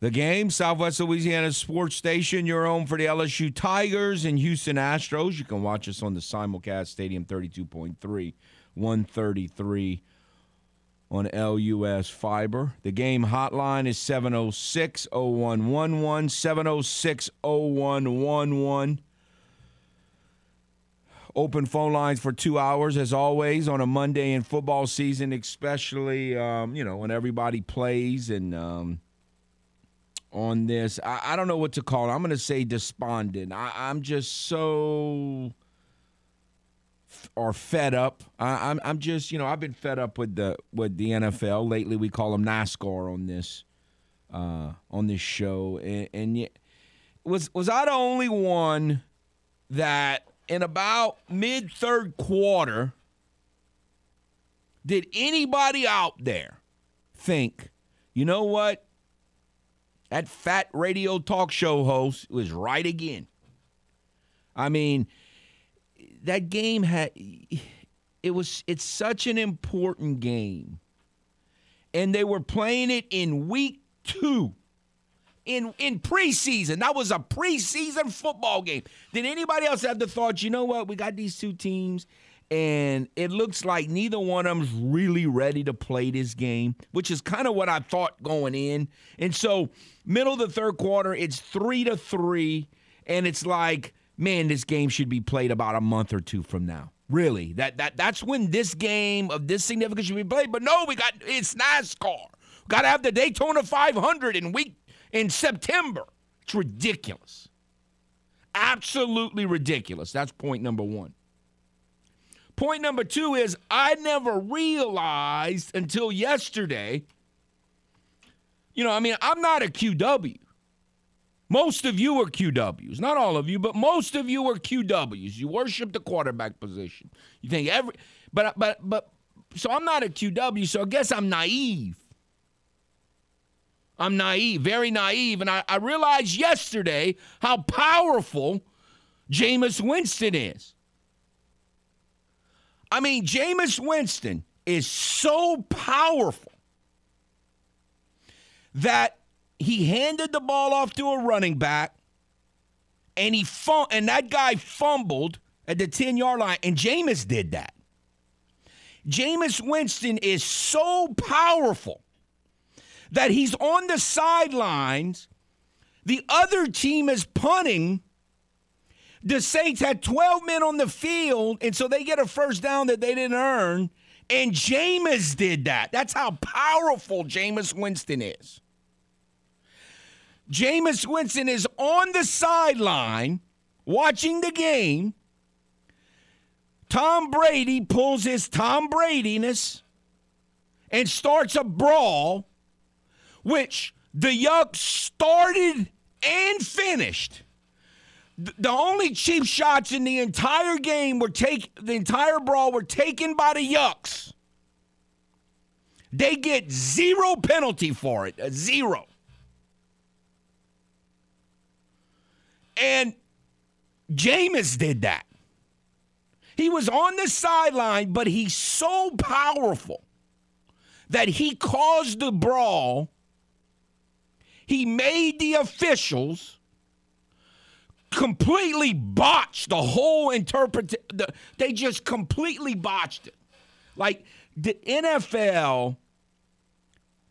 the game. Southwest Louisiana Sports Station, your home for the LSU Tigers and Houston Astros. You can watch us on the simulcast Stadium 32.3, 133 on LUS Fiber. The game hotline is 706 0111, 706 0111. Open phone lines for two hours, as always, on a Monday in football season, especially, um, you know, when everybody plays and um, on this. I, I, don't know what to call it. I'm going to say despondent. I, I'm just so or fed up. I, am I'm, I'm just you know I've been fed up with the with the NFL lately. We call them NASCAR on this uh, on this show, and, and yet, was was I the only one that in about mid third quarter did anybody out there think, you know what? That fat radio talk show host was right again. I mean, that game had it was it's such an important game. And they were playing it in week 2 in in preseason. That was a preseason football game. Did anybody else have the thought, you know what? We got these two teams and it looks like neither one of them's really ready to play this game, which is kind of what I thought going in. And so, middle of the third quarter, it's 3 to 3 and it's like, man, this game should be played about a month or two from now. Really. That that that's when this game of this significance should be played. But no, we got it's NASCAR. Got to have the Daytona 500 in week in September. It's ridiculous. Absolutely ridiculous. That's point number one. Point number two is I never realized until yesterday. You know, I mean, I'm not a QW. Most of you are QWs. Not all of you, but most of you are QWs. You worship the quarterback position. You think every but but but so I'm not a QW, so I guess I'm naive. I'm naive, very naive. And I, I realized yesterday how powerful Jameis Winston is. I mean, Jameis Winston is so powerful that he handed the ball off to a running back and he fum- and that guy fumbled at the 10 yard line, and Jameis did that. Jameis Winston is so powerful that he's on the sidelines. The other team is punting. The Saints had 12 men on the field, and so they get a first down that they didn't earn. And Jameis did that. That's how powerful Jameis Winston is. Jameis Winston is on the sideline watching the game. Tom Brady pulls his Tom Bradyness and starts a brawl which the Yucks started and finished. The only cheap shots in the entire game were take the entire brawl were taken by the Yucks. They get zero penalty for it, zero. And Jameis did that. He was on the sideline, but he's so powerful that he caused the brawl he made the officials completely botched the whole interpret. The, they just completely botched it. Like the NFL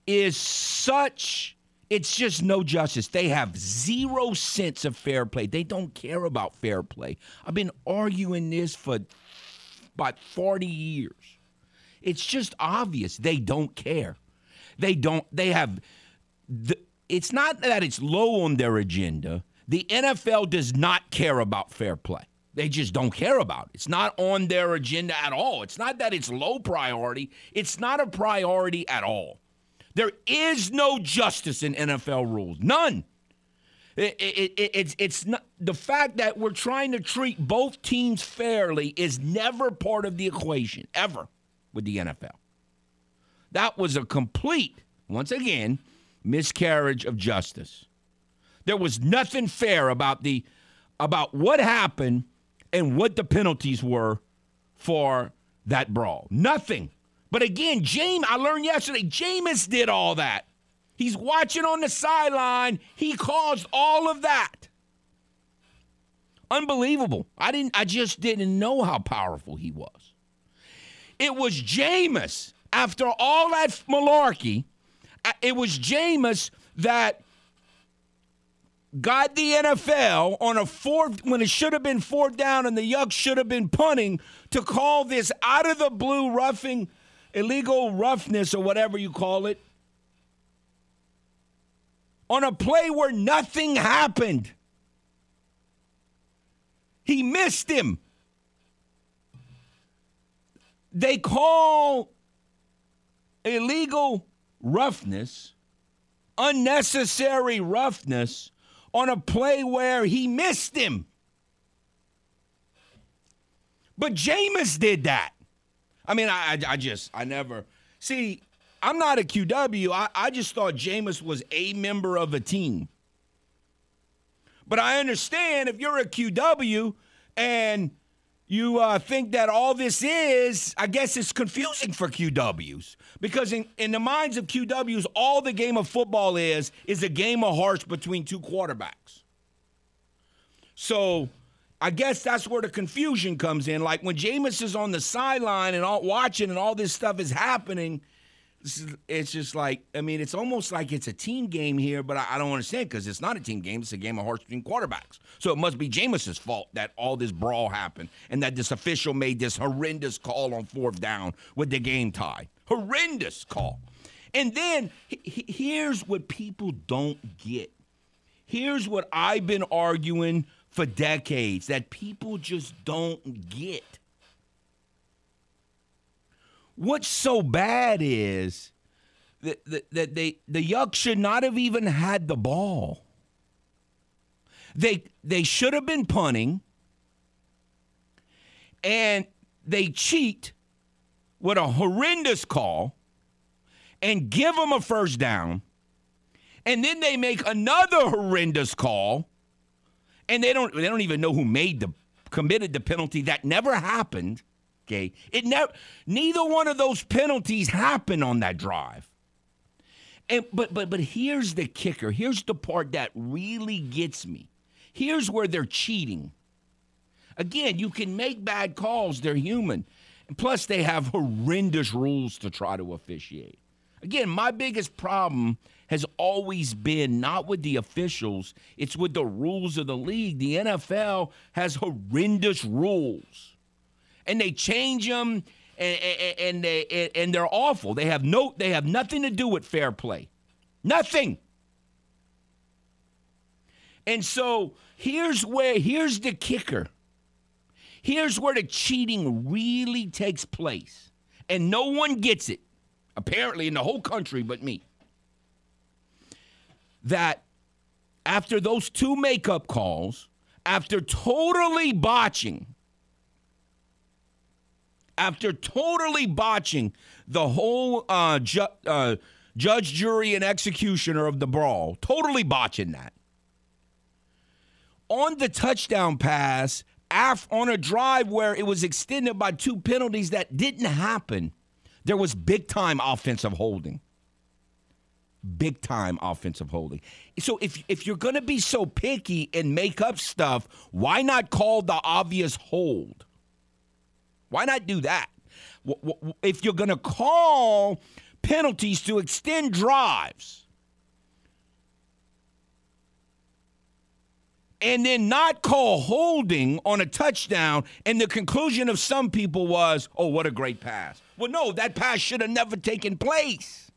is such. It's just no justice. They have zero sense of fair play. They don't care about fair play. I've been arguing this for about 40 years. It's just obvious they don't care. They don't, they have, the, it's not that it's low on their agenda. The NFL does not care about fair play. They just don't care about it. It's not on their agenda at all. It's not that it's low priority, it's not a priority at all. There is no justice in NFL rules. None. It, it, it, it's it's not the fact that we're trying to treat both teams fairly is never part of the equation ever with the NFL. That was a complete, once again, miscarriage of justice. There was nothing fair about the about what happened and what the penalties were for that brawl. Nothing. But again, James, I learned yesterday, Jameis did all that. He's watching on the sideline. He caused all of that. Unbelievable. I didn't I just didn't know how powerful he was. It was Jameis after all that malarkey. Uh, it was Jameis that got the NFL on a fourth when it should have been fourth down and the Yucks should have been punting to call this out of the blue roughing illegal roughness or whatever you call it on a play where nothing happened. He missed him. They call illegal roughness, unnecessary roughness on a play where he missed him. But Jameis did that. I mean, I, I just, I never see. I'm not a QW. I, I just thought Jameis was a member of a team. But I understand if you're a QW and you uh, think that all this is, I guess it's confusing for QWs. Because in, in the minds of QWs, all the game of football is, is a game of hearts between two quarterbacks. So I guess that's where the confusion comes in. Like when Jameis is on the sideline and all watching and all this stuff is happening – it's just like I mean, it's almost like it's a team game here, but I, I don't understand because it's not a team game; it's a game of between quarterbacks. So it must be Jameis's fault that all this brawl happened and that this official made this horrendous call on fourth down with the game tie. Horrendous call. And then h- here's what people don't get. Here's what I've been arguing for decades that people just don't get. What's so bad is that, that, that they the Yuck should not have even had the ball. They they should have been punting, and they cheat with a horrendous call and give them a first down, and then they make another horrendous call, and they don't they don't even know who made the committed the penalty that never happened Okay, it never. Neither one of those penalties happened on that drive. And but but but here's the kicker. Here's the part that really gets me. Here's where they're cheating. Again, you can make bad calls. They're human. Plus, they have horrendous rules to try to officiate. Again, my biggest problem has always been not with the officials, it's with the rules of the league. The NFL has horrendous rules and they change them and, and, and they and they're awful. They have no they have nothing to do with fair play. Nothing. And so here's where here's the kicker. Here's where the cheating really takes place. And no one gets it, apparently in the whole country but me. That after those two makeup calls, after totally botching after totally botching the whole uh, ju- uh, judge, jury, and executioner of the brawl, totally botching that. On the touchdown pass, af- on a drive where it was extended by two penalties that didn't happen, there was big time offensive holding. Big time offensive holding. So if if you're going to be so picky and make up stuff, why not call the obvious hold? Why not do that? If you're going to call penalties to extend drives and then not call holding on a touchdown, and the conclusion of some people was, oh, what a great pass. Well, no, that pass should have never taken place.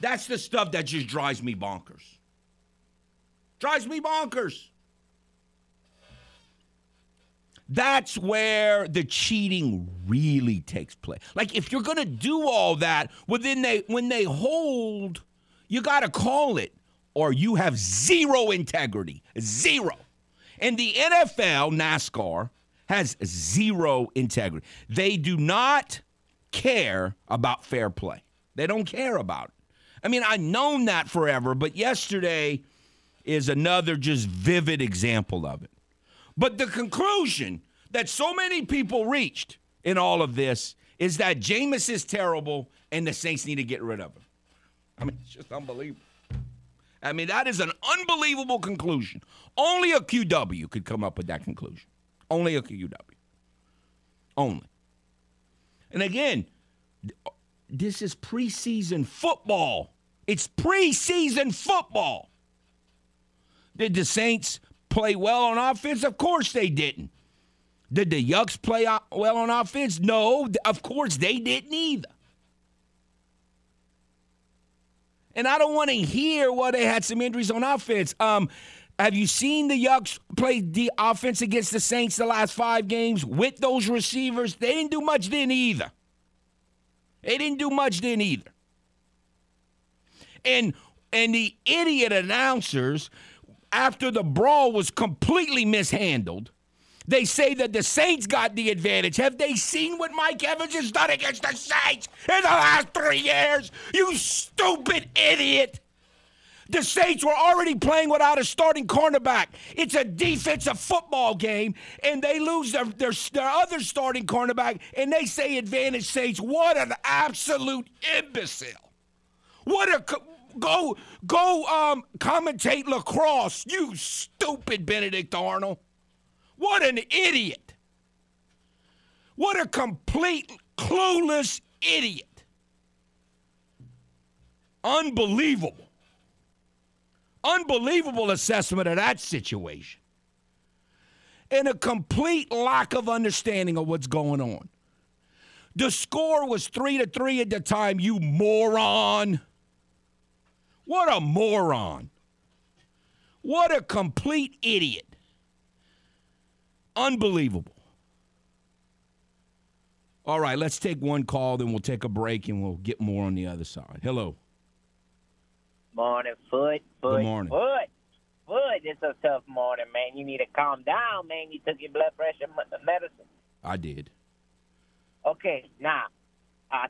That's the stuff that just drives me bonkers. Drives me bonkers. That's where the cheating really takes place. Like if you're gonna do all that, well then they when they hold, you gotta call it. or you have zero integrity. Zero. And the NFL, NASCAR, has zero integrity. They do not care about fair play. They don't care about it. I mean, I've known that forever, but yesterday is another just vivid example of it. But the conclusion that so many people reached in all of this is that Jameis is terrible and the Saints need to get rid of him. I mean, it's just unbelievable. I mean, that is an unbelievable conclusion. Only a QW could come up with that conclusion. Only a QW. Only. And again, this is preseason football. It's preseason football. Did the Saints play well on offense? Of course they didn't. Did the Yucks play well on offense? No, of course they didn't either. And I don't want to hear well they had some injuries on offense. Um, have you seen the Yucks play the offense against the Saints the last five games with those receivers? They didn't do much then either. They didn't do much then either. And and the idiot announcers, after the brawl was completely mishandled, they say that the Saints got the advantage. Have they seen what Mike Evans has done against the Saints in the last three years? You stupid idiot. The Saints were already playing without a starting cornerback. It's a defensive football game, and they lose their, their, their other starting cornerback, and they say advantage Saints. What an absolute imbecile. What a. Go, go um, commentate lacrosse, you stupid Benedict Arnold. What an idiot. What a complete clueless idiot. Unbelievable. Unbelievable assessment of that situation. And a complete lack of understanding of what's going on. The score was three to three at the time, you moron. What a moron. What a complete idiot. Unbelievable. All right, let's take one call, then we'll take a break and we'll get more on the other side. Hello. Morning, Foot. Foot. Good morning. Foot. Foot. It's a tough morning, man. You need to calm down, man. You took your blood pressure medicine. I did. Okay, now.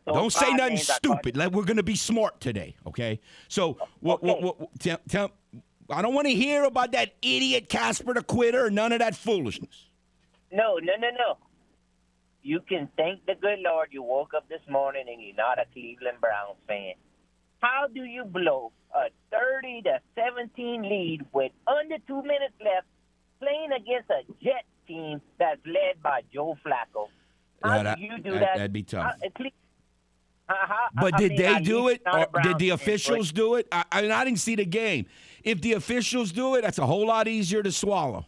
Don't say nothing stupid. Like we're going to be smart today, okay? So, what, Okay. what, what, tell, tell, I don't want to hear about that idiot Casper the quitter or none of that foolishness. No, no, no, no. You can thank the good Lord you woke up this morning and you're not a Cleveland Browns fan. How do you blow a 30 to 17 lead with under two minutes left playing against a Jet team that's led by Joe Flacco? How Yeah, that- do you do that- that? that'd be tough. How- at least- how- how- But I did mean, they at do it, or did the fan, officials do it? I, I mean, I didn't see the game. If the officials do it, that's a whole lot easier to swallow.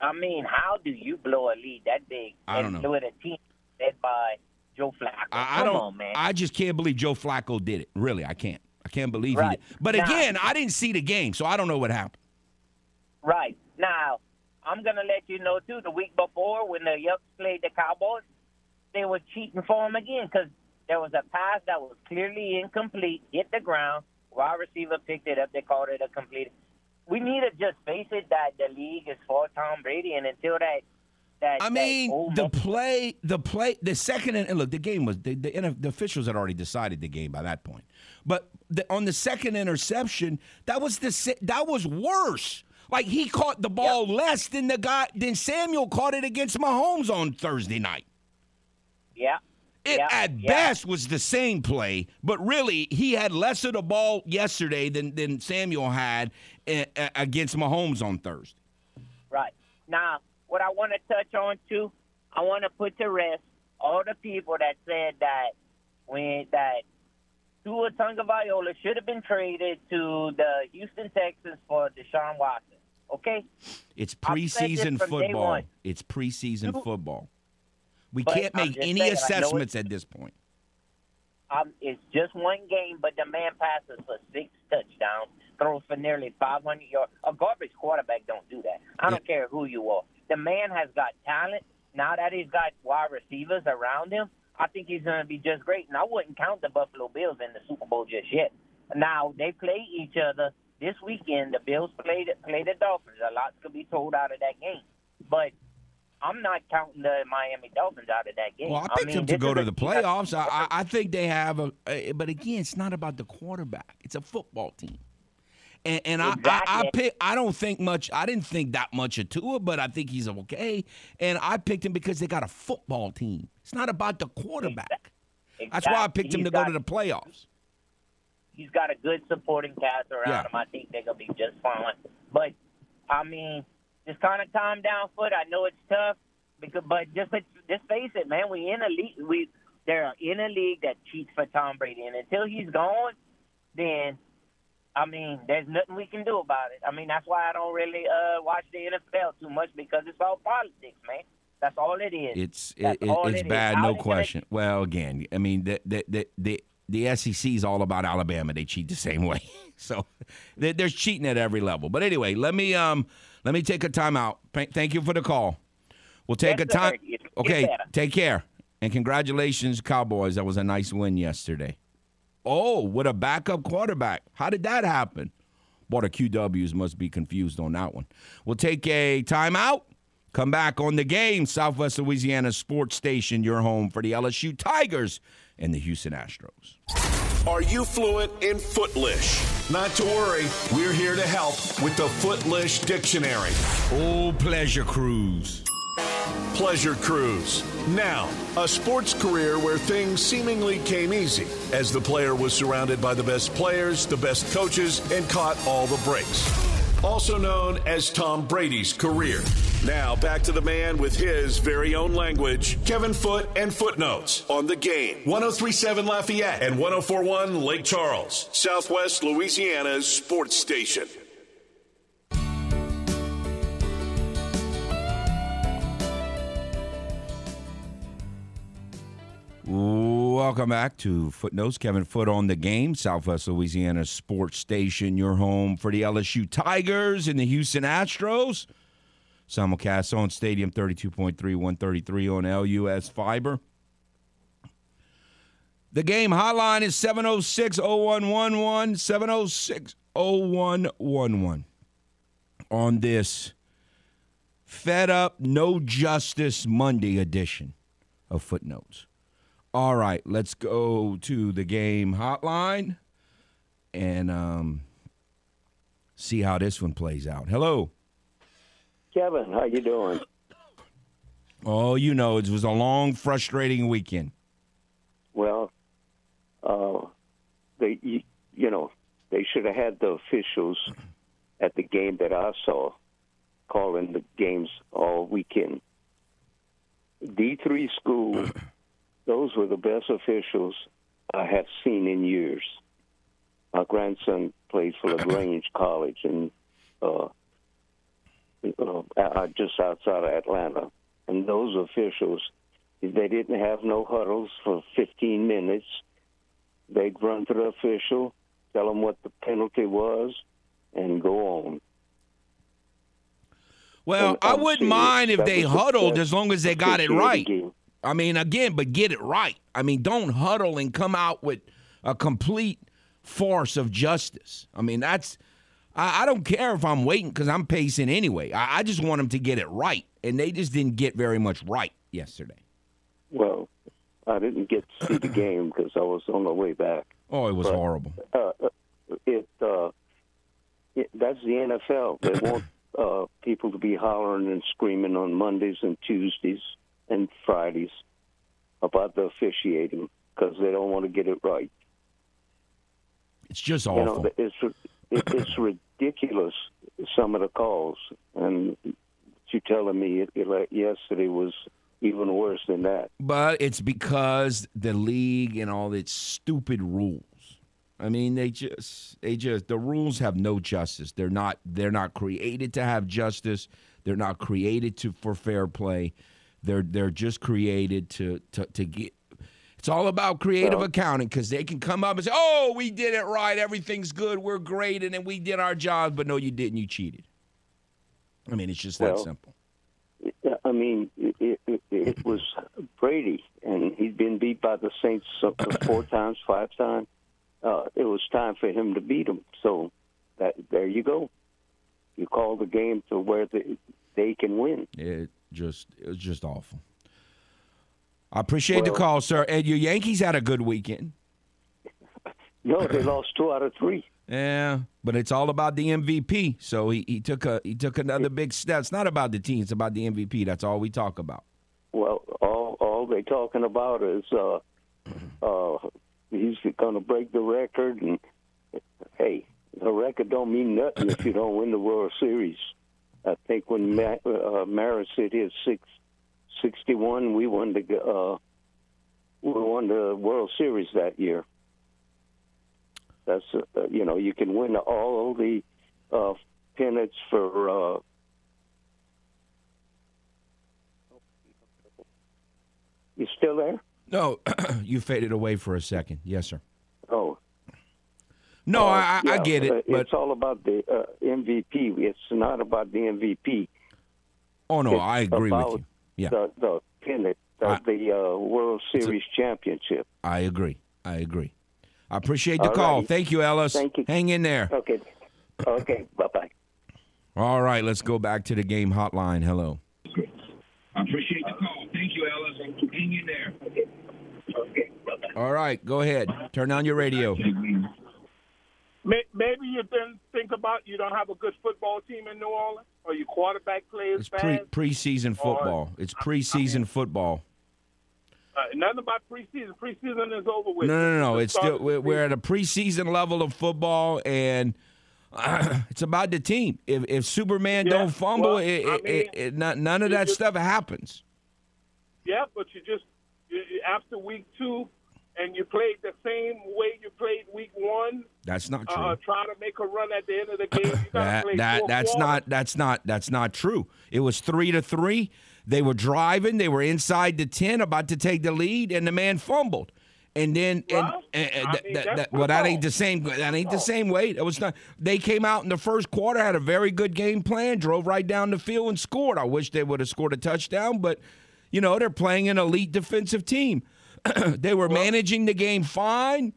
I mean, how do you blow a lead that big? I don't know. With a team led by Joe Flacco. I, I Come don't. on, man. I just can't believe Joe Flacco did it. Really, I can't. I can't believe Right. he did. It. But Now- again, I didn't see the game, so I don't know what happened. Right. Now, I'm going to let you know, too, the week before when the Yucks played the Cowboys, they were cheating for them again because there was a pass that was clearly incomplete, hit the ground, wide receiver picked it up, they called it a complete. We need to just face it that the league is for Tom Brady, and until that. that I mean, the play, the play, the second and look, the game was the, the, the officials had already decided the game by that point. But the, on the second interception, that was the that was worse. Like he caught the ball less than the guy than Samuel caught it against Mahomes on Thursday night. yeah. It at best was the same play, but really he had less of the ball yesterday than than Samuel had uh, uh, against Mahomes on Thursday. Right. Now, what I want to touch on too, I want to put to rest all the people that said that when that Tua Tagovailoa should have been traded to the Houston Texans for Deshaun Watson. Okay, It's I've said this preseason football. It's preseason You- football. We But can't make any saying, assessments at this point. um, it's just one game, but the man passes for six touchdowns, throws for nearly 500 yards. A garbage quarterback don't do that. I don't care who you are. The man has got talent. Now that he's got wide receivers around him, I think he's going to be just great. And I wouldn't count the Buffalo Bills in the Super Bowl just yet. Now they play each other this weekend the Bills play the, play the Dolphins. A lot could be told out of that game, but I'm not counting the Miami Dolphins out of that game. Well, I picked mean, them to go to the playoffs. I, I, I think they have a, a, but again, it's not about the quarterback. It's a football team. And, and I, I, I pick. I don't think much. I didn't think that much of Tua, but I think he's okay. And I picked him because they got a football team. It's not about the quarterback. That's why I Exactly. picked him He's to go to the playoffs. he's got a good supporting cast around Yeah. him. I think they're gonna be just fine. But I mean, just kind of calm down, foot. I know it's tough because, but just just face it, man. We in a league. We they're in a league that cheats for Tom Brady, and until he's gone, then I mean, there's nothing we can do about it. I mean, that's why I don't really uh, watch the NFL too much because it's all politics, man. That's all it is. It's it, it- it's it is. bad, How no they gonna- question. Well, again, I mean the the the the, the SEC is all about Alabama. They cheat the same way, so there's cheating at every level. But anyway, let me um let me take a timeout. Thank you for the call. We'll take Yes, a time. sir. Get- get Okay, take care and congratulations, Cowboys. That was a nice win yesterday. Oh, with a backup quarterback. How did that happen? Boy, the QWs must be confused on that one. We'll take a timeout. Come back on the game. Southwest Louisiana Sports Station, your home for the LSU Tigers and the Houston Astros. Are you fluent in Footlish? Not to worry, we're here to help with the Footlish Dictionary. Oh, pleasure cruise. Pleasure Cruise. Now, a sports career where things seemingly came easy as the player was surrounded by the best players, the best coaches, and caught all the breaks. Also known as Tom Brady's career. Now, back to the man with his very own language, Kevin Foote and Footnotes on the game. 1037 Lafayette and 1041 Lake Charles, Southwest Louisiana's sports station. Welcome back to Footnotes. Kevin Foote on the game, Southwest Louisiana Sports Station, your home for the LSU Tigers and the Houston Astros. Simulcast on Stadium 32.3, 133 on LUS Fiber. The game hotline is 706 0111, 706 0111. On this Fed Up No Justice Monday edition of Footnotes. All right, let's go to the game hotline and um, see how this one plays out. Hello. Kevin, how you doing? Oh, you know, it was a long, frustrating weekend. Well, uh, they, you, you know, they should have had the officials at the game that I saw calling the games all weekend. D three school, those were the best officials I have seen in years. My grandson played for Lagrange College in uh, uh, just outside of Atlanta, and those officials they didn't have no huddles for 15 minutes. They'd run to the official, tell them what the penalty was, and go on. Well, And I wouldn't mind if they huddled as long as they got it right. game. I mean, again, but get it right. I mean, don't huddle and come out with a complete farce of justice. I mean, that's. I, I don't care if I'm waiting because I'm pacing anyway. I, I just want them to get it right, and they just didn't get very much right yesterday. Well, I didn't get to see the game because I was on the way back. Oh, it was But- horrible. Uh, uh, it, uh, it that's the NFL. They want uh, people to be hollering and screaming on Mondays and Tuesdays and Fridays about the officiating because they don't want to get it right. It's just You awful. know, it's it, it's ridiculous some of the calls, and you telling me it, it, like yesterday was even worse than that. But it's because the league and all its stupid rules. I mean, they just they just the rules have no justice. They're not they're not created to have justice. They're not created to for fair play. They're they're just created to to, to get it's all about creative Well- accounting because they can come up and say, "Oh, we did it right. Everything's good. We're great, and then we did our job." But no, you didn't. You cheated. I mean, it's just that simple. I mean, it, it, it, was Brady, and he'd been beat by the Saints four times, five times. Uh, it was time for him to beat them. So that there you go. You call the game to where they, they can win. It just it was just awful. I appreciate the call, sir. And your Yankees had a good weekend. No, they lost two out of three. Yeah, but it's all about the MVP. So he, he took a he took another big step. It's not about the team; it's about the MVP. That's all we talk about. Well, all all they talking about is uh, uh, he's going to break the record, and hey, the record don't mean nothing if you don't win the World Series. I think when Ma- uh, Maris hit his six sixty one, we won the uh, we won the World Series that year. That's uh, you know you can win all the uh, pennants for. Uh, you still there? No, you faded away for a second. Yes, sir. Oh, No, Uh, I, I- I yeah, get uh, it, but it's all about the uh, MVP. It's not about the MVP. oh no, it's I agree with you. Yeah, The the pennant, the, I- the uh, World Series championship. I agree. I agree. I appreciate the All call. righty. Thank you, Ellis. Thank you. Hang in there. Okay, okay, bye bye. All right, let's go back to the game hotline. Hello. I appreciate the call. Thank you, Ellis. Hang in there. Okay. okay. All right, go ahead. Turn on your radio. May- Maybe you didn't think about you don't have a good football team in New Orleans, or your quarterback plays It's pre bad. preseason football. It's preseason football. Uh, nothing about preseason. Preseason is over with. No, no, no, no. It's still we're, we're at a preseason level of football, and it's about the team. If if Superman Yeah, don't fumble, well, it, I it, mean, it, it- not, none of that just- stuff happens. Yeah, but you just after week two, and you played the same way you played week one. That's not true. Uh, try to make a run at the end of the game. You that that that's quarters. not that's not that's not true. It was three to three. They were driving. They were inside the ten, about to take the lead, and the man fumbled. And then, Well, and- and I that- mean, that- that's that- well, that ain't the same. That ain't the same way. It was not. They came out in the first quarter, had a very good game plan, drove right down the field and scored. I wish they would have scored a touchdown, but you know they're playing an elite defensive team. they were managing the game fine.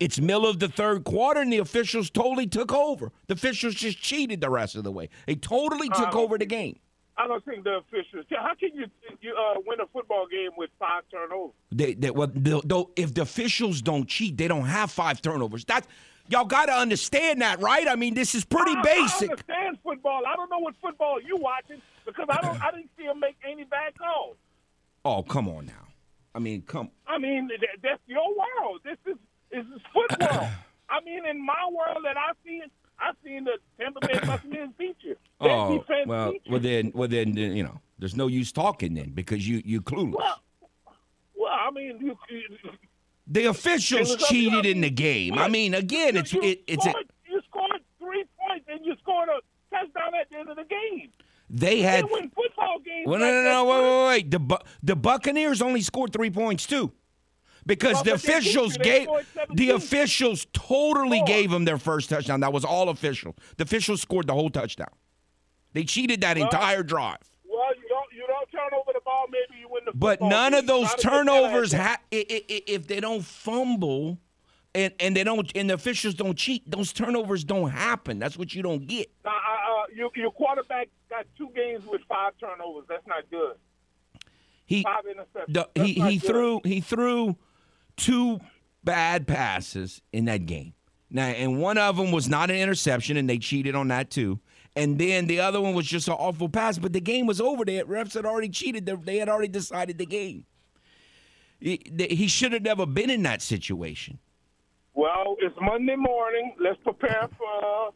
It's middle of the third quarter, and the officials totally took over. The officials just cheated the rest of the way. They totally took don't over the game. I don't think the officials. How can you you uh, win a football game with five turnovers? They, they, well, they'll- they'll- if the officials don't cheat, they don't have five turnovers. That y'all got to understand that, right? I mean, this is pretty I, I basic. understand football. I don't know what football you watching because I don't. I didn't see him make any bad calls. Oh, come on now. I mean, come. I mean, th- that's your world. This is this is football. I mean, in my world that I see, I seen the Tampa Bay Buccaneers feature. Their Oh, well, well then, well then, you know, there's no use talking then because you you clueless. Well, well, I mean, you, you, The officials cheated in the game. I mean, again, it's you it, it's a, you scored three points and you scored a touchdown at the end of the game. They had. They win football games. Well, no, no, no, wait, wait, wait. The Bu- the Buccaneers only scored three points too, because Well, the but they beat officials gave the officials totally Four. gave them their first touchdown. That was all official. The officials scored the whole touchdown. They cheated that entire drive. Well, you don't you don't turn over the ball. Maybe you win the. But none game. of those Try to get that turnovers, ha- if they don't fumble, and and they don't, and the officials don't cheat, those turnovers don't happen. That's what you don't get. Uh, uh, your, your quarterback got two games with five turnovers. That's not good. He Five interceptions. the, he he good. threw he threw two bad passes in that game. Now, and one of them was not an interception, and they cheated on that too. And then the other one was just an awful pass. But the game was over. The refs had already cheated. They- They had already decided the game. He, he should have never been in that situation. Well, it's Monday morning. Let's prepare for uh,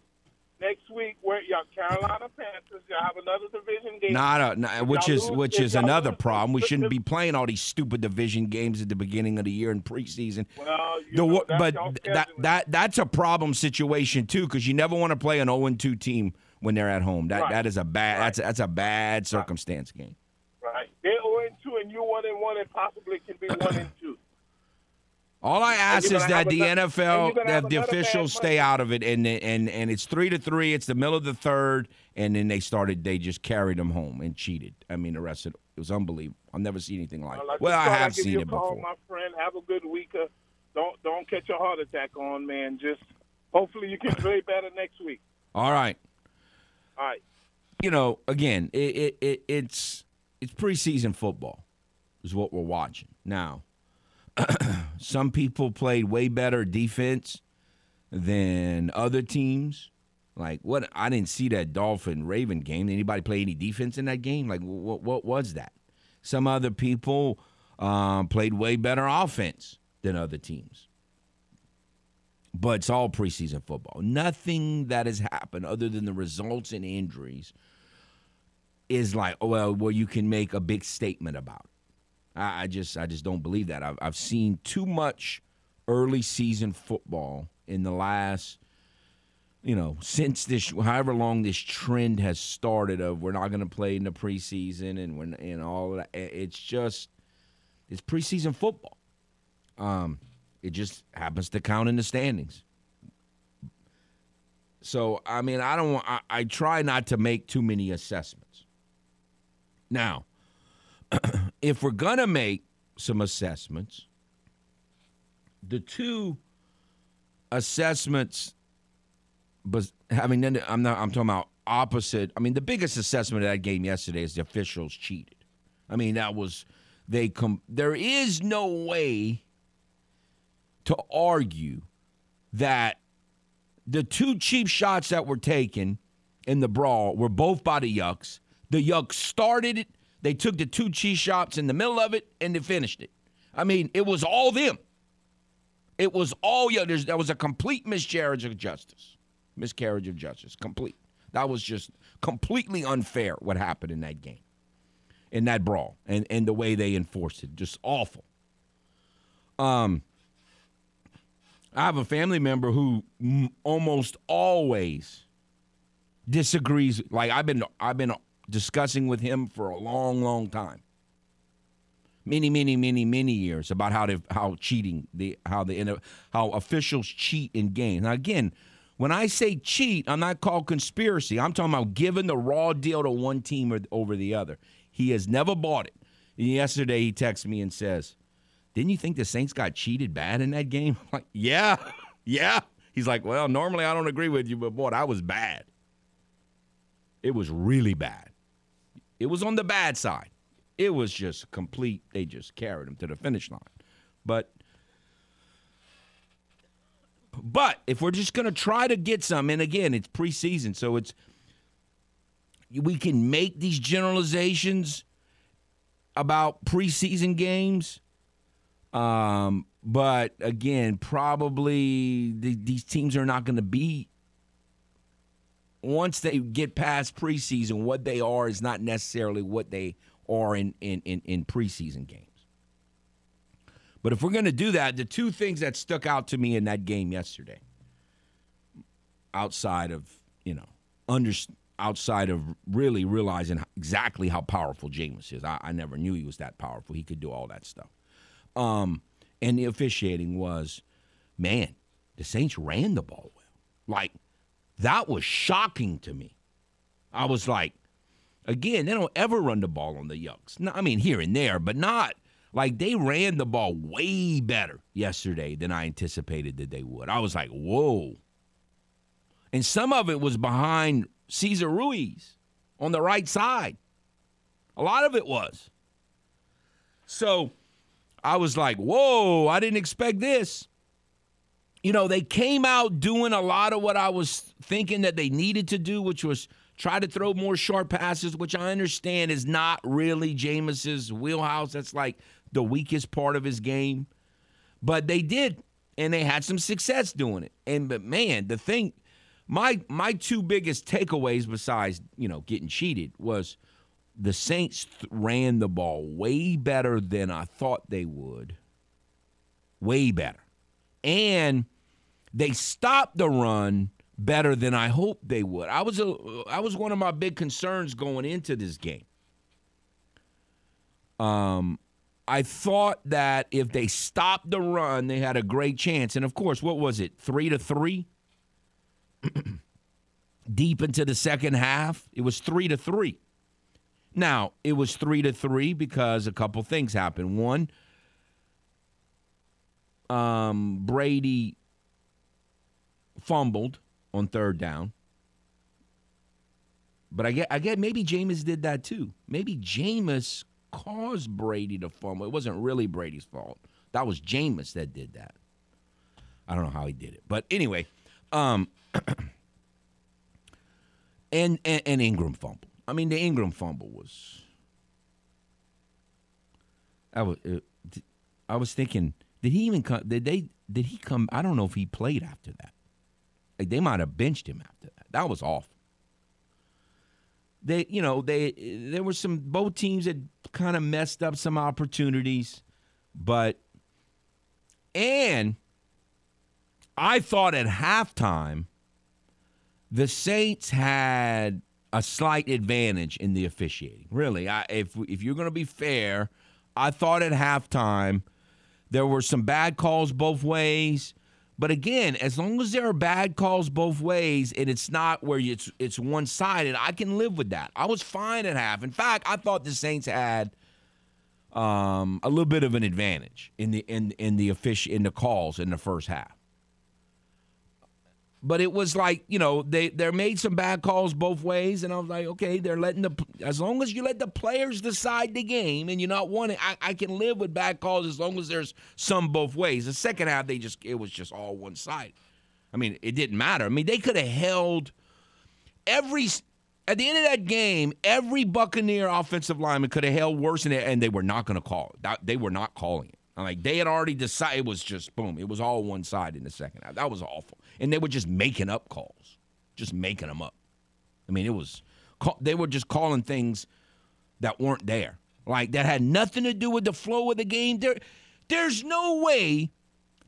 next week. Where y'all Carolina Panthers? Y'all have another division game. Not a, not- which is lose- which is another lose- problem. We shouldn't be playing all these stupid division games at the beginning of the year in preseason. Well, you The, know, but that that that's a problem situation too because you never want to play an 0 2 team when they're at home. That Right. that is a bad Right. that's that's a bad circumstance game. right. They're zero and two, and you one and one, and possibly can be one and two. All I ask is that the another- NFL that the officials stay out of it and and and it's three to three. It's the middle of the third, and then they started. They just carried them home and cheated. I mean, the rest of it, it was unbelievable. I've never seen anything like. Well, it. Well, I have seen you it call, before. My friend, have a good week. Uh, don't don't catch a heart attack on man. Just Hopefully, you can play better next week. All right. All right. You know, again, it, it, it it's it's preseason football is what we're watching now. some people played way better defense than other teams. Like what? I didn't see that Dolphin Raven game. Did anybody play any defense in that game? Like what? What was that? Some other people um, played way better offense than other teams. But it's all preseason football. Nothing that has happened other than the results and injuries is like, well, well, you can make a big statement about. I, I just, I just don't believe that. I've, I've seen too much early season football in the last you know, since this, however long this trend has started of we're not going to play in the preseason and when and all that, it's just it's preseason football. Um, it just happens to count in the standings. So I mean, I don't. I, I try not to make too many assessments. Now, if we're gonna make some assessments, the two assessments but having I'm not I'm talking about opposite. I mean, the biggest assessment of that game yesterday is the officials cheated. I mean, that was they come. There is no way to argue that the two cheap shots that were taken in the brawl were both by the Yucks. The Yucks started it. They took the two cheese shots in the middle of it and they finished it. I mean, it was all them. It was all yeah. There's, that was a complete miscarriage of justice miscarriage of justice. Complete. That was just completely unfair what happened in that game, in that brawl, and, and the way they enforced it. Just awful. Um, I have a family member who m- almost always disagrees. Like I've been, I've been discussing with him for a long, long time, many, many, many, many years about how they, how cheating the how the how officials cheat in games. Now again, when I say cheat, I'm not called conspiracy. I'm talking about giving the raw deal to one team or, over the other. He has never bought it. And yesterday he texts me and says, Didn't you think the Saints got cheated bad in that game? I'm like, yeah, yeah. He's like, Well, normally I don't agree with you, but boy, that was bad. It was really bad. It was on the bad side. It was just complete. They just carried him to the finish line. But but if we're just going to try to get some, and again, it's preseason, so it's we can make these generalizations about preseason games. Um, but again, probably the, these teams are not going to be once they get past preseason. What they are is not necessarily what they are in in in, in preseason games. But if we're going to do that, the two things that stuck out to me in that game yesterday, outside of, you know, under, outside of really realizing exactly how powerful Jameis is, I, I never knew he was that powerful. He could do all that stuff. Um, and the officiating was, man, the Saints ran the ball well. Like, that was shocking to me. I was like, again, they don't ever run the ball on the Yucks. No, I mean, here and there, but not – like they ran the ball way better yesterday than I anticipated that they would. I was like, whoa. And some of it was behind Cesar Ruiz on the right side. A lot of it was. So I was like, whoa, I didn't expect this. You know, they came out doing a lot of what I was thinking that they needed to do, which was try to throw more short passes, which I understand is not really Jameis's wheelhouse. That's like the weakest part of his game. But they did, and they had some success doing it. And but man, the thing, my my two biggest takeaways besides you know getting cheated was the Saints ran the ball way better than I thought they would. Way better, and they stopped the run better than I hoped they would. I was a, I was one of my big concerns going into this game. Um, I thought that if they stopped the run, they had a great chance. And of course, what was it? Three to three? Deep into the second half, it was three to three. Now, it was three to three because a couple things happened. One, um, Brady fumbled on third down. But I get, I get maybe Jameis did that too. Maybe Jameis caused Brady to fumble. It wasn't really Brady's fault. That was Jameis that did that. I don't know how he did it, but anyway, um, and, and and Ingram fumble. I mean, the Ingram fumble was. I was, uh, I was thinking, did he even come? Did they? Did he come? I don't know if he played after that. Like they might have benched him after that. That was awful. They, you know, they there were some both teams that kind of messed up some opportunities, but and I thought at halftime the Saints had a slight advantage in the officiating. Really, I, if if you're going to be fair, I thought at halftime there were some bad calls both ways. But again, as long as there are bad calls both ways and it's not where it's it's one sided, I can live with that. I was fine at half. In fact, I thought the Saints had um, a little bit of an advantage in the in in the official in the calls in the first half. But it was like you know they they made some bad calls both ways, and I was like, okay, they're letting the as long as you let the players decide the game, and you're not wanting, I, I can live with bad calls as long as there's some both ways. The second half, they just it was just all one side. I mean, it didn't matter. I mean, they could have held every at the end of that game, every Buccaneer offensive lineman could have held worse than it, and they were not going to call it. They were not calling it. Like they had already decided. It was just boom. It was all one side in the second half. That was awful, and they were just making up calls, just making them up. I mean, it was they were just calling things that weren't there, like that had nothing to do with the flow of the game. There, there's no way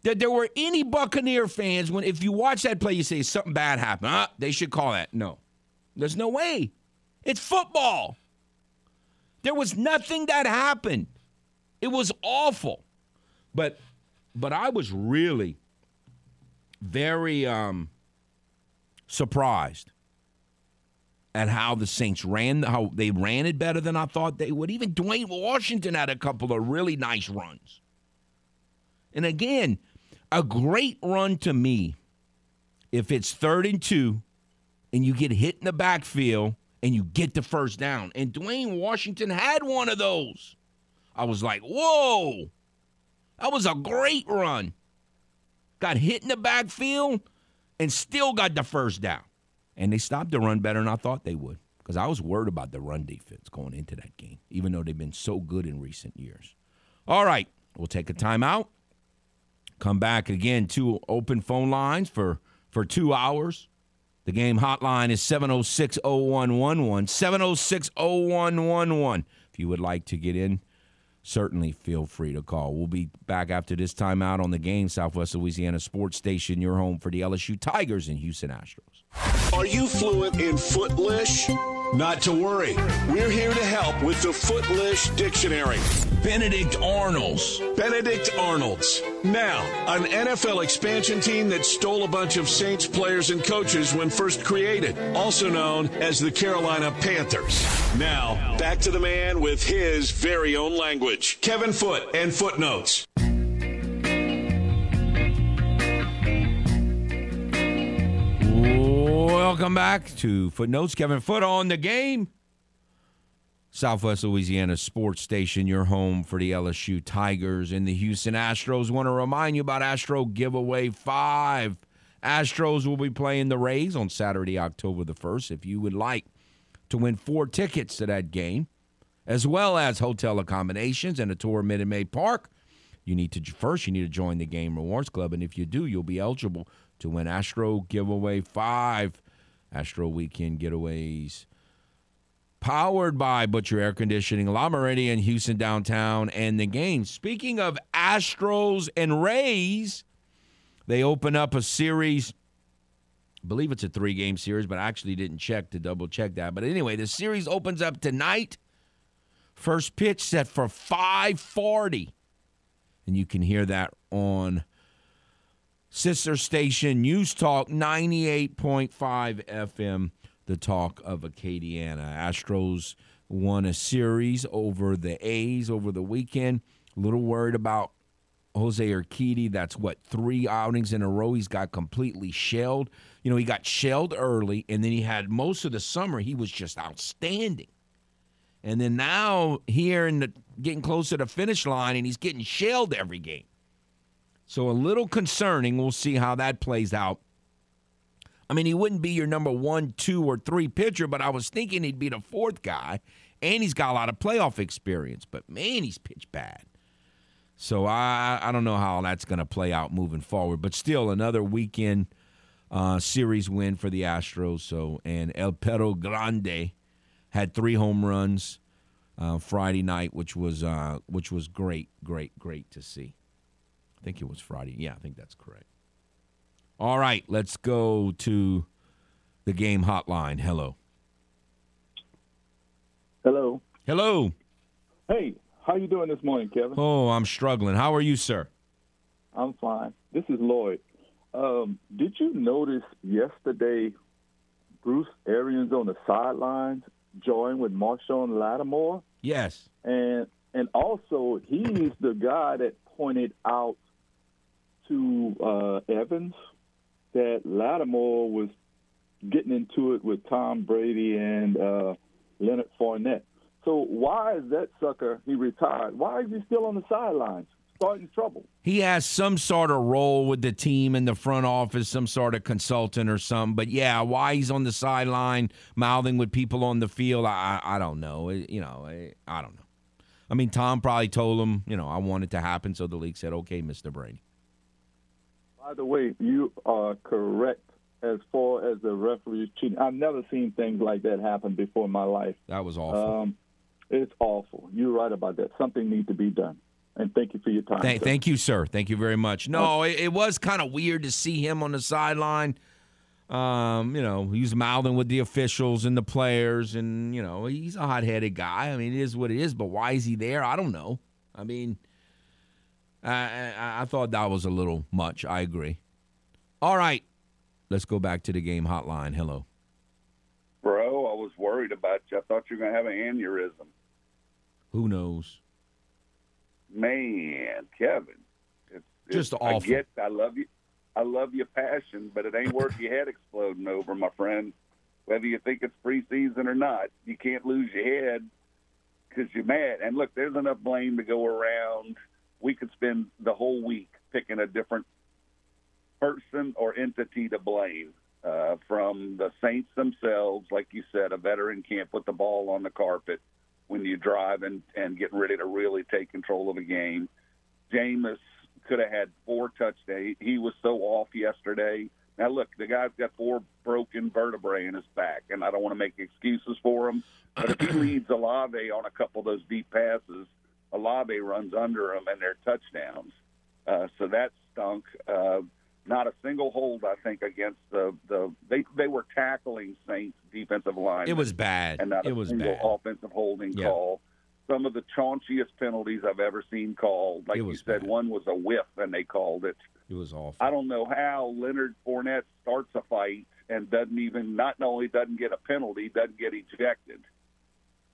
that there were any Buccaneer fans when if you watch that play, you say something bad happened. Ah, they should call that. No, there's no way. It's football. There was nothing that happened. It was awful. But but I was really very um, surprised at how the Saints ran, how they ran it better than I thought they would. Even Dwayne Washington had a couple of really nice runs. And again, a great run to me, if it's third and two and you get hit in the backfield and you get the first down. And Dwayne Washington had one of those. I was like, whoa. That was a great run. Got hit in the backfield and still got the first down. And they stopped the run better than I thought they would because I was worried about the run defense going into that game, even though they've been so good in recent years. All right, we'll take a timeout. Come back again, two open phone lines for, for two hours. The game hotline is 706 0111. 706 0111. If you would like to get in, certainly feel free to call. We'll be back after this timeout on the game, Southwest Louisiana Sports Station, your home for the LSU Tigers and Houston Astros. Are you fluent in Footlish? Not to worry. We're here to help with the Footlish Dictionary. Benedict Arnolds. Benedict Arnolds. Now, an NFL expansion team that stole a bunch of Saints players and coaches when first created, also known as the Carolina Panthers. Now, back to the man with his very own language. Kevin Foote and Footnotes. Welcome back to Footnotes. Kevin Foote on the game. Southwest Louisiana Sports Station, your home for the LSU Tigers and the Houston Astros. Want to remind you about Astro Giveaway 5. Astros will be playing the Rays on Saturday, October the 1st. If you would like to win four tickets to that game, as well as hotel accommodations and a tour of Minute Maid Park, you need to first you need to join the Game Rewards Club, and if you do, you'll be eligible to win Astro Giveaway 5. Astro Weekend Getaways powered by Butcher Air Conditioning, La Meridian, Houston downtown, and the game. Speaking of Astros and Rays, they open up a series. I believe it's a three game series, but I actually didn't check to double check that. But anyway, the series opens up tonight. First pitch set for 540. And you can hear that on sister station News Talk 98.5 FM the talk of Acadiana. Astros won a series over the A's over the weekend. A little worried about Jose Urquidy. That's what three outings in a row he's got completely shelled. You know, he got shelled early, and then he had most of the summer he was just outstanding. And then now here in the getting close to the finish line, and he's getting shelled every game. So a little concerning. We'll see how that plays out. I mean, he wouldn't be your number one, two, or three pitcher, but I was thinking he'd be the fourth guy, and he's got a lot of playoff experience. But man, he's pitched bad. So I I don't know how that's going to play out moving forward. But still, another weekend uh, series win for the Astros. So and El Perro Grande had three home runs uh, Friday night, which was uh, which was great, great, great to see. I think it was Friday. Yeah, I think that's correct. All right, let's go to the game hotline. Hello. Hello. Hello. Hey, how you doing this morning, Kevin? Oh, I'm struggling. How are you, sir? I'm fine. This is Lloyd. Um, did you notice yesterday Bruce Arians on the sidelines joined with Marshon Lattimore? Yes. And and also he's the guy that pointed out to uh, Evans that Lattimore was getting into it with Tom Brady and uh, Leonard Fournette. So why is that sucker? He retired. Why is he still on the sidelines? Starting trouble. He has some sort of role with the team in the front office, some sort of consultant or something. But yeah, why he's on the sideline mouthing with people on the field, I I don't know. You know, I, I don't know. I mean, Tom probably told him, you know, I want it to happen, so the league said, "Okay, Mr. Brady." By the way, you are correct as far as the referees cheating. I've never seen things like that happen before in my life. That was awful. Um, it's awful. You're right about that. Something needs to be done. And thank you for your time. Thank, thank you, sir. Thank you very much. No, it, it was kind of weird to see him on the sideline. Um, you know, he's mouthing with the officials and the players, and you know, he's a hot-headed guy. I mean, it is what it is. But why is he there? I don't know. I mean, I, I, I thought that was a little much. I agree. All right, let's go back to the game hotline. Hello. Bro, I was worried about you. I thought you were going to have an aneurysm. Who knows? Man, Kevin. It's, Just it's, awful. I get I love you. I love your passion, but it ain't worth your head exploding over, my friend. Whether you think it's preseason or not, you can't lose your head because you're mad. And look, there's enough blame to go around. We could spend the whole week picking a different person or entity to blame. Uh, from the Saints themselves, like you said, a veteran can't put the ball on the carpet when you drive and, and getting ready to really take control of a game. Jameis could have had four touchdowns. He was so off yesterday. Now, look, the guy's got four broken vertebrae in his back, and I don't want to make excuses for him. But if he leads Olave on a couple of those deep passes, Olave runs under them and they're touchdowns. Uh, so that stunk. Uh, not a single hold, I think, against the the they they were tackling Saints defensive line. It was bad. and not It a was single bad. offensive holding Yeah. call. Some of the chaunchiest penalties I've ever seen called. Like It you said, bad. one was a whiff, and they called it. It was awful. I don't know how Leonard Fournette starts a fight and doesn't even not only doesn't get a penalty, doesn't get ejected.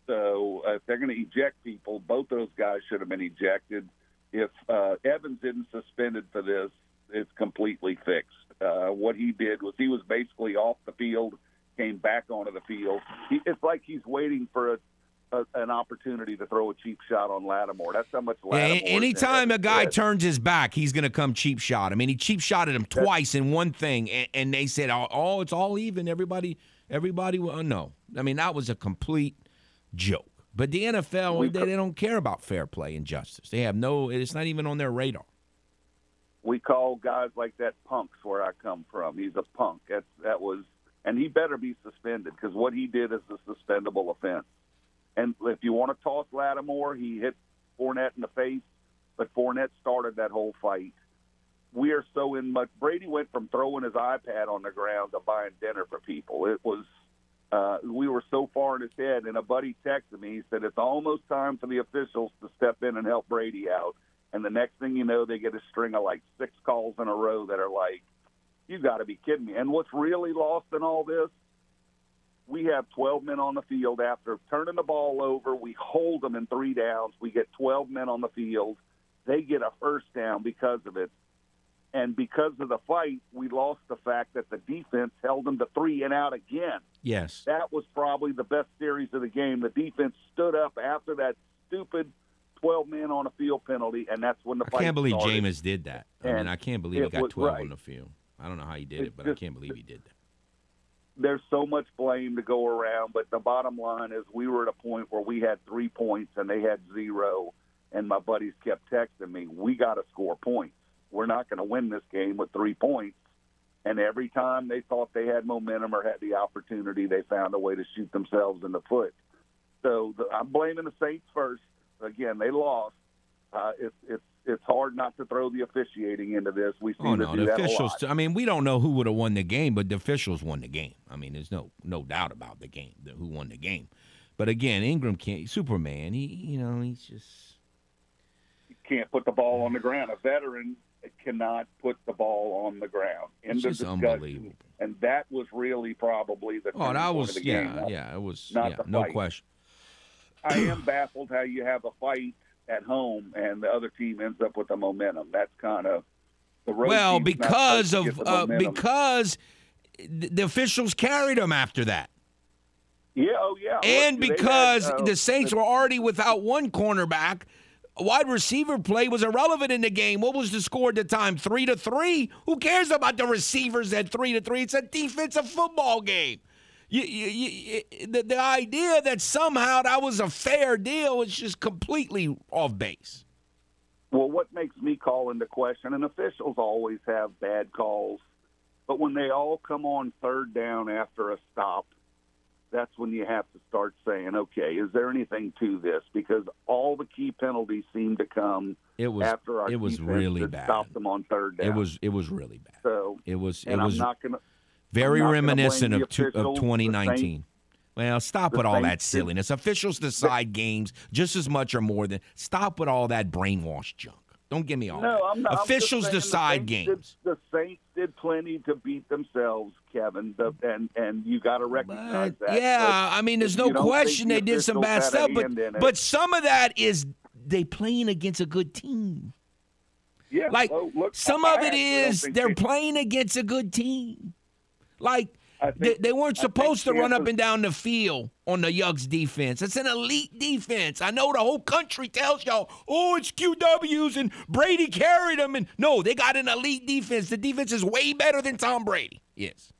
So uh, if they're going to eject people, both those guys should have been ejected. If uh, Evans isn't suspended for this, it's completely fixed. Uh, what he did was he was basically off the field, came back onto the field. He, it's like he's waiting for a, a, an opportunity to throw a cheap shot on Lattimore. That's how much Lattimore. a- anytime a guy turns. his back, he's going to come cheap shot. I mean, he cheap shotted him twice in one thing, and, and they said, "Oh, oh, it's all even. Everybody, everybody." Well, no, I mean that was a complete joke. But the NFL, they, they don't care about fair play and justice. They have no. It's not even on their radar. we call guys like that punks where I come from. He's a punk. That's that was, and he better be suspended because what he did is a suspendable offense. And if you want to toss Lattimore, he hit Fournette in the face, but Fournette started that whole fight. We are so in much. Brady went from throwing his iPad on the ground to buying dinner for people. It was. Uh, we were so far in his head, and a buddy texted me. He said it's almost time for the officials to step in and help Brady out. And the next thing you know, they get a string of like six calls in a row that are like, you got to be kidding me. And what's really lost in all this, we have 12 men on the field after turning the ball over. We hold them in three downs. We get 12 men on the field. they get a first down because of it. And because of the fight, we lost the fact that the defense held them to three and out again. Yes. That was probably the best series of the game. The defense stood up after that stupid 12 men on a field penalty, and that's when the I fight can't believe started. Jameis did that. I mean, And I can't believe he got was 12 right. on the field. I don't know how he did It's it, but I can't believe he did that. there's so much blame to go around, but the bottom line is we were at a point where we had three points and they had zero, and my buddies kept texting me, "We got to score points. We're not going to win this game with three points." And every time they thought they had momentum or had the opportunity, they found a way to shoot themselves in the foot. So the, I'm blaming the Saints first. Again, they lost. Uh, it's it's it's hard not to throw the officiating into this. We seem Oh to do the that a officials. lot. I mean, we don't know who would have won the game, but the officials won the game. I mean, there's no no doubt about the game, the, who won the game. But again, Ingram can't. Superman. He, you know, he's just. can't put the ball on the ground. A veteran cannot put the ball on the ground. End It's of discussion. unbelievable. And that was really probably the Oh, that point was yeah, game. yeah. It was Not yeah, no question. I am baffled how you have a fight at home and the other team ends up with the momentum. That's kind of the road Well, because of the uh, because the officials carried him after that. yeah, oh yeah, and they had, because uh, the Saints were already without one cornerback, wide receiver play was irrelevant in the game. What was the score at the time? Three to three. Who cares about the receivers at three to three? It's a defensive football game. You, you, you, the, the idea that somehow that was a fair deal is just completely off base. Well, what makes me call into question, and officials always have bad calls, but when they all come on third down after a stop, that's when you have to start saying, okay, is there anything to this? Because all the key penalties seem to come It was after our it was really bad. stopped them on third down. It was it was really bad. so, It was it was I'm not going to. very reminiscent of two, of 2019. Well, stop with all that silliness. Officials decide games just as much or more than. Stop with all that brainwashed junk. Don't give me all No, that. I'm not. I'm Officials the decide games. Did, the Saints did plenty to beat themselves, Kevin, the, and and you got to recognize But, that. yeah, But I mean, there's no question they did some bad officials had a stuff, but hand in it- but some of that is they playing against a good team. yeah, Like well, look, some I of it is they're playing against a good team. Like they, they weren't supposed to run up and down the field on the Yucks defense. It's an elite defense. I know the whole country tells y'all, oh, it's QWs and Brady carried them. And no, they got an elite defense. The defense is way better than Tom Brady. Yes.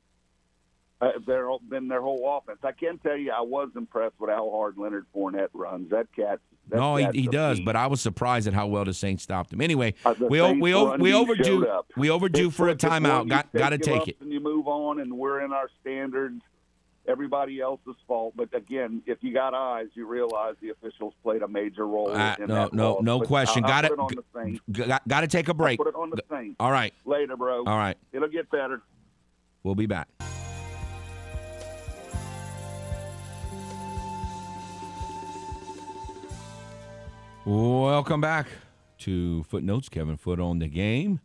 Uh, their than their whole offense. I can tell you, I was impressed with how hard Leonard Fournette runs. That cat. That no, he, he does, beast. but I was surprised at how well the Saints stopped him. Anyway, Uh, we o- we o- we overdue we overdue for a timeout. Got got to take it. And you move on, and we're in our standards. Everybody else's fault, but again, if you got eyes, you realize the officials played a major role Uh, in no, that no, loss. no But question. Got it. Put it on the Saints. Got, got to take a break. Put it on the Saints. All right, Later, bro. all right. It'll get better. We'll be back. Welcome back to Footnotes. Kevin Foote on the game.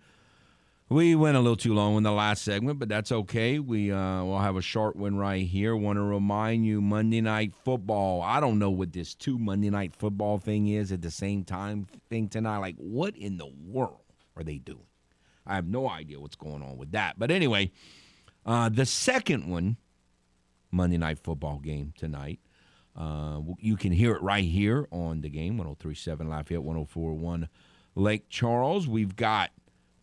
We went a little too long in the last segment, but that's okay. We uh, will have a short one right here. Want to remind you Monday Night Football. I don't know what this two Monday Night Football thing is at the same time thing tonight. Like, what in the world are they doing? I have no idea what's going on with that. But anyway, uh, the second one, Monday Night Football game tonight. Uh, you can hear it right here on the game 1037 Lafayette, 1041 Lake Charles. We've got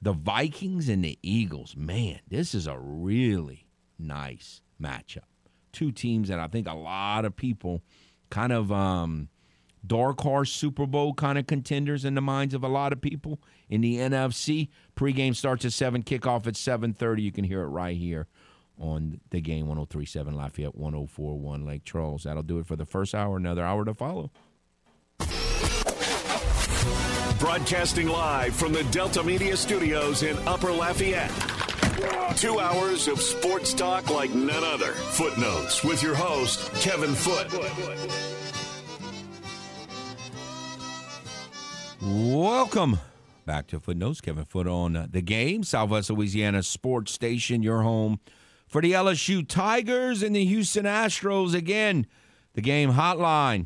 the Vikings and the Eagles. Man, this is a really nice matchup. Two teams that I think a lot of people kind of um, dark horse Super Bowl kind of contenders in the minds of a lot of people in the NFC. Pregame starts at 7, kickoff at 7:30. You can hear it right here on the game 1037 Lafayette 1041 Lake Charles. That'll do it for the first hour. Another hour to follow. Broadcasting live from the Delta Media Studios in Upper Lafayette. Two hours of sports talk like none other. Footnotes with your host, Kevin Foote. Welcome back to Footnotes. Kevin Foote on the game. Southwest Louisiana Sports Station, your home for the LSU Tigers and the Houston Astros. Again, the game hotline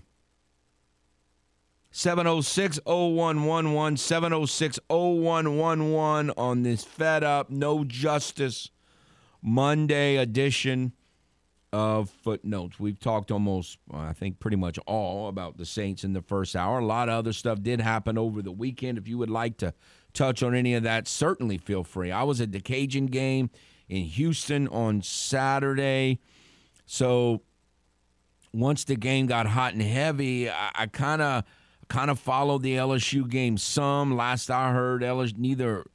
706 0111, 706 0111 on this Fed Up No Justice Monday edition of Footnotes. We've talked almost, I think, pretty much all about the Saints in the first hour. A lot of other stuff did happen over the weekend. If you would like to touch on any of that, certainly feel free. I was at the Cajun game in Houston on Saturday. So once the game got hot and heavy, I kind of kind of followed the LSU game some. Last I heard, LSU neither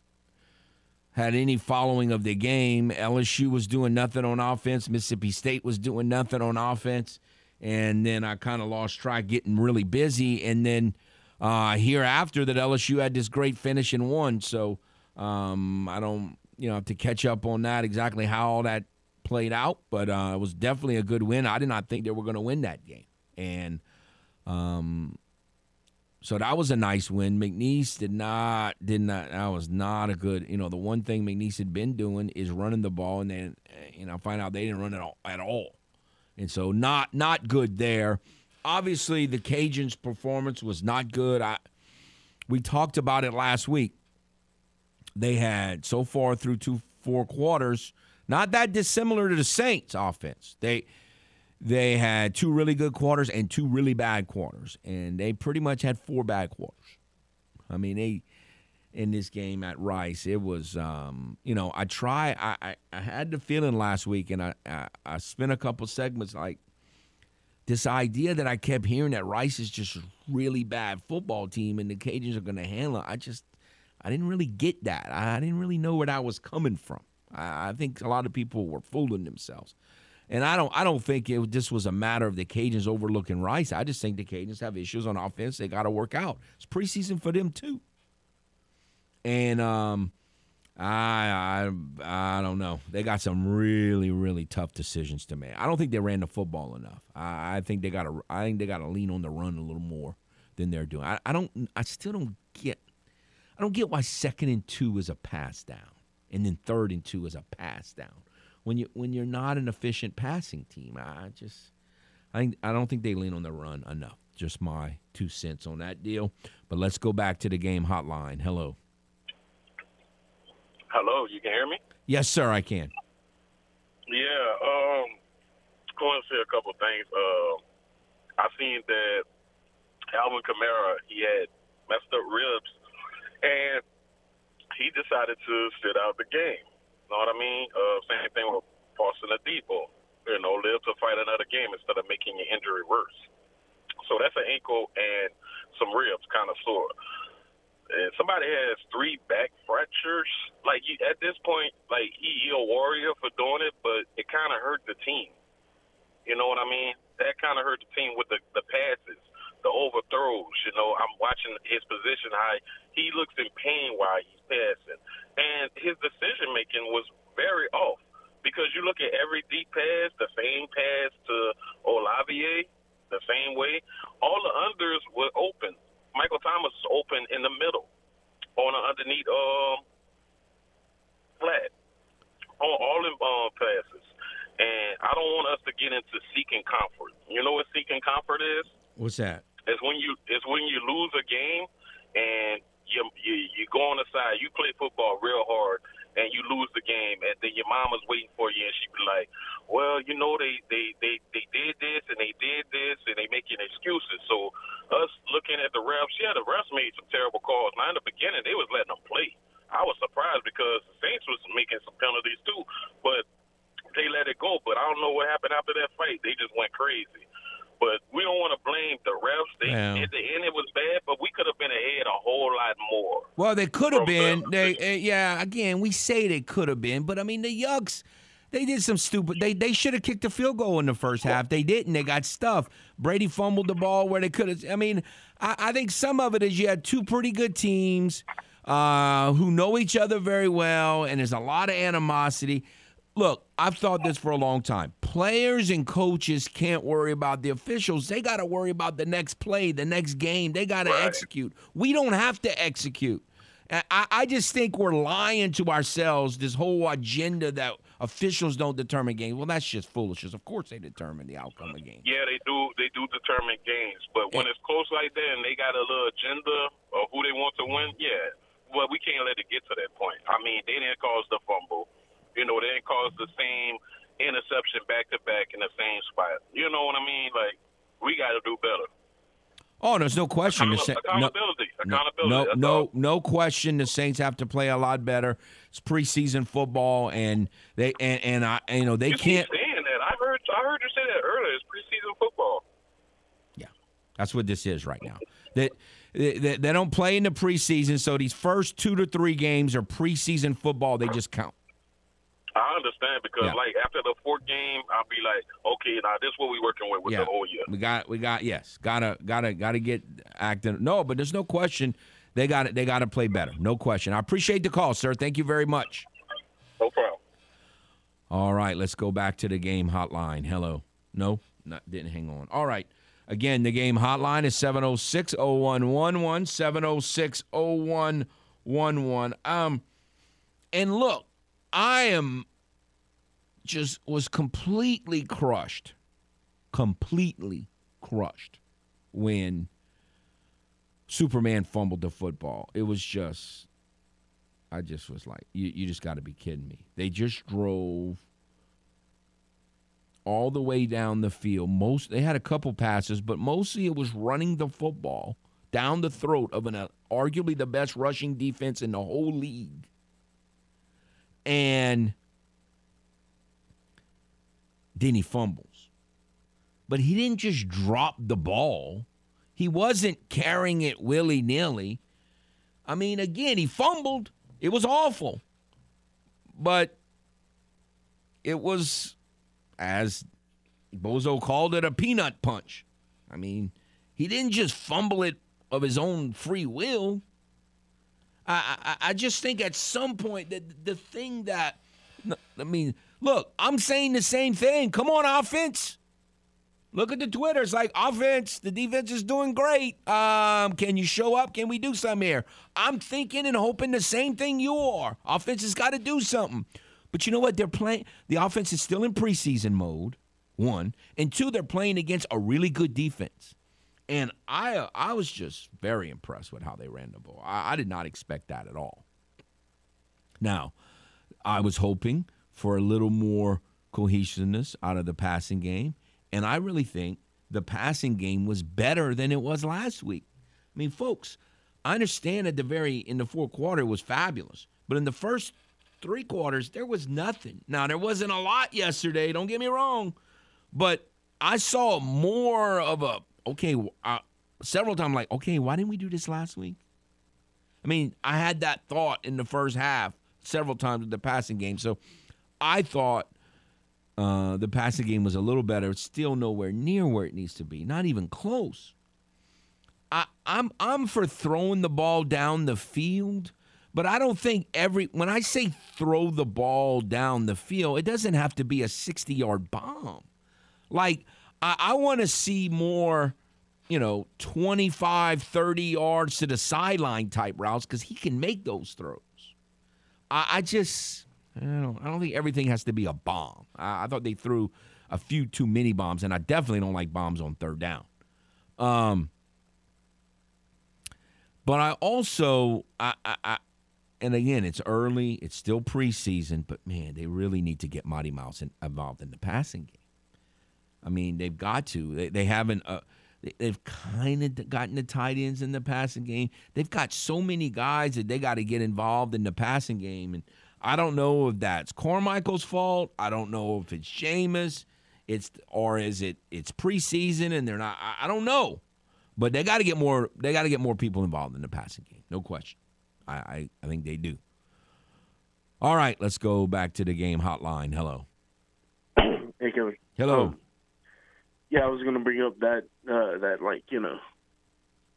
had any following of the game. LSU was doing nothing on offense. Mississippi State was doing nothing on offense. And then I kind of lost track getting really busy. And then uh, hereafter that LSU had this great finish and won. So um, I don't, you know, to catch up on that exactly how all that played out. But uh, it was definitely a good win. I did not think they were going to win that game. And um, so that was a nice win. McNeese did not did not that was not a good you know the one thing McNeese had been doing is running the ball and then you know find out they didn't run it all, at all, and so not not good there. Obviously, the Cajuns' performance was not good. I we talked about it last week. They had so far through two four quarters, not that dissimilar to the Saints' offense. They they had two really good quarters and two really bad quarters, and they pretty much had four bad quarters. I mean, they in this game at Rice, it was, um, you know, I try, I, I, I, had the feeling last week, and I, I, I spent a couple segments like this idea that I kept hearing that Rice is just a really bad football team, and the Cajuns are going to handle it. I just, I didn't really get that. I didn't really know where that was coming from. I, think a lot of people were fooling themselves. And I don't I don't think it this was a matter of the Cajuns overlooking Rice. I just think the Cajuns have issues on offense they got to work out. It's preseason for them too. And um, I I I don't know. They got some really really tough decisions to make. I don't think they ran the football enough. I, I think they got to I think they got to lean on the run a little more than they're doing. I, I don't I still don't get I don't get why second and two is a pass down and then third and two is a pass down when you when you're not an efficient passing team. I just I think, I don't think they lean on the run enough. Just my two cents on that deal. But let's go back to the game hotline. Hello. Hello, you can hear me? Yes, sir, I can. Yeah, um going to say a couple things. Uh, I seen that Alvin Kamara he had messed up ribs and he decided to sit out the game. You Know what I mean? Uh, same thing with Paulson Adebo. You know, live to fight another game instead of making your injury worse. So that's an ankle and some ribs kind of sore. And somebody has three back fractures. Like at this point, like he, he a warrior for doing it, but it kind of hurt the team. You know what I mean? That kind of hurt the team with the the passes, the overthrows. You know, I'm watching his position high. He looks in pain while he's passing and his decision making was very off because you look at every deep pass, the same pass to Olave, the same way. All the unders were open. Michael Thomas was open in the middle on an underneath um, flat on all them um, passes. And I don't want us to get into seeking comfort. You know what seeking comfort is? What's that? It's when you it's when you lose a game and you, you you go on the side, you play football real hard, and you lose the game, and then your mama's waiting for you, and she be like, "Well, you know they they they they did this and they did this, and they making excuses." So us looking at the refs, yeah, the refs made some terrible calls. Now in the beginning, they was letting them play. I was surprised because the Saints was making some penalties too, but they let it go. But I don't know what happened after that fight. They just went crazy. But we don't want to blame the refs. They, yeah. At the end, it was bad, but we could have been ahead a whole lot more. Well, they could have been. They, uh, yeah. Again, we say they could have been, but I mean, the Yucks. They did some stupid. They they should have kicked the field goal in the first half. They didn't. They got stuffed. Brady fumbled the ball where they could have. I mean, I, I, think some of it is you had two pretty good teams uh, who know each other very well, and there's a lot of animosity look, I've thought this for a long time. Players and coaches can't worry about the officials. They got to worry about the next play, the next game. They got to right. execute. We don't have to execute. I, I just think we're lying to ourselves this whole agenda that officials don't determine games. Well, that's just foolishness. Of course, they determine the outcome of games. Yeah, they do. They do determine games, but when it's close like that and they got a little agenda of who they want to win, yeah. Well, we can't let it get to that point. I mean, they didn't cause the fumble. You know, they didn't cause the same interception back to back in the same spot. You know what I mean? Like, we got to do better. Oh, there's no question. The Sa- no, Accountability. Accountability. no, no, no question. The Saints have to play a lot better. It's preseason football, and they and, and I, you know, they You can't. keep saying that. I heard. I heard you say that earlier. It's preseason football. Yeah, that's what this is right now. That they, they, they don't play in the preseason, so these first two to three games are preseason football. They just count. I understand because, Yeah. like, after the fourth game, I'll be like, okay, now this is what we're working with with yeah, the whole year. we got, we got, yes, gotta, gotta, gotta get acting. No, but there's no question. They got it. They got to play better. No question. I appreciate the call, sir. Thank you very much. No problem. All right, let's go back to the game hotline. Hello. No, not, didn't hang on. All right. Again, the game hotline is 706 0111, 706 0111. Um, and look, I am just was completely crushed, completely crushed when Superman fumbled the football. It was just, I just was like, you, you just got to be kidding me. They just drove all the way down the field. Most they had a couple passes, but mostly it was running the football down the throat of an uh, arguably the best rushing defense in the whole league. And then he fumbles. But he didn't just drop the ball. He wasn't carrying it willy-nilly. I mean, again, he fumbled. It was awful. But it was as Bozo called it, a peanut punch. I mean, he didn't just fumble it of his own free will. I, I, I just think at some point that the thing that, I mean, look, I'm saying the same thing. Come on, offense. Look at the Twitter. It's like offense. The defense is doing great. Um, can you show up? Can we do something here? I'm thinking and hoping the same thing you are. Offense has got to do something. But you know what? They're playing. The offense is still in preseason mode. One and two, they're playing against a really good defense. And I, uh, I was just very impressed with how they ran the ball. I, I did not expect that at all. Now, I was hoping for a little more cohesiveness out of the passing game, and I really think the passing game was better than it was last week. I mean, folks, I understand at the very in the fourth quarter was fabulous, but in the first three quarters there was nothing. Now there wasn't a lot yesterday. Don't get me wrong, but I saw more of a okay. Uh, several times, like okay, why didn't we do this last week? I mean, I had that thought in the first half several times with the passing game. So I thought uh, the passing game was a little better. It's still nowhere near where it needs to be. Not even close. I, I'm I'm for throwing the ball down the field, but I don't think every when I say throw the ball down the field, it doesn't have to be a 60 yard bomb. Like I, I want to see more, you know, 25, 30 yards to the sideline type routes because he can make those throws. I, I just I don't, I don't think everything has to be a bomb. I, I thought they threw a few too many bombs, and I definitely don't like bombs on third down. Um, but I also, I, I, I, and again, it's early, it's still preseason, but man, they really need to get Mighty Mouse in, involved in the passing game. I mean, they've got to. They, they haven't. Uh, they, they've kind of gotten the tight ends in the passing game. They've got so many guys that they got to get involved in the passing game, and I don't know if that's Carmichael's fault. I don't know if it's Jameis. It's or is it it's preseason and they're not. I, I don't know, but they got to get more. They got to get more people involved in the passing game. No question. I, I I think they do. All right, let's go back to the game hotline. Hello. Hey, Kevin. Hello. Um, yeah, I was going to bring up that uh, that like you know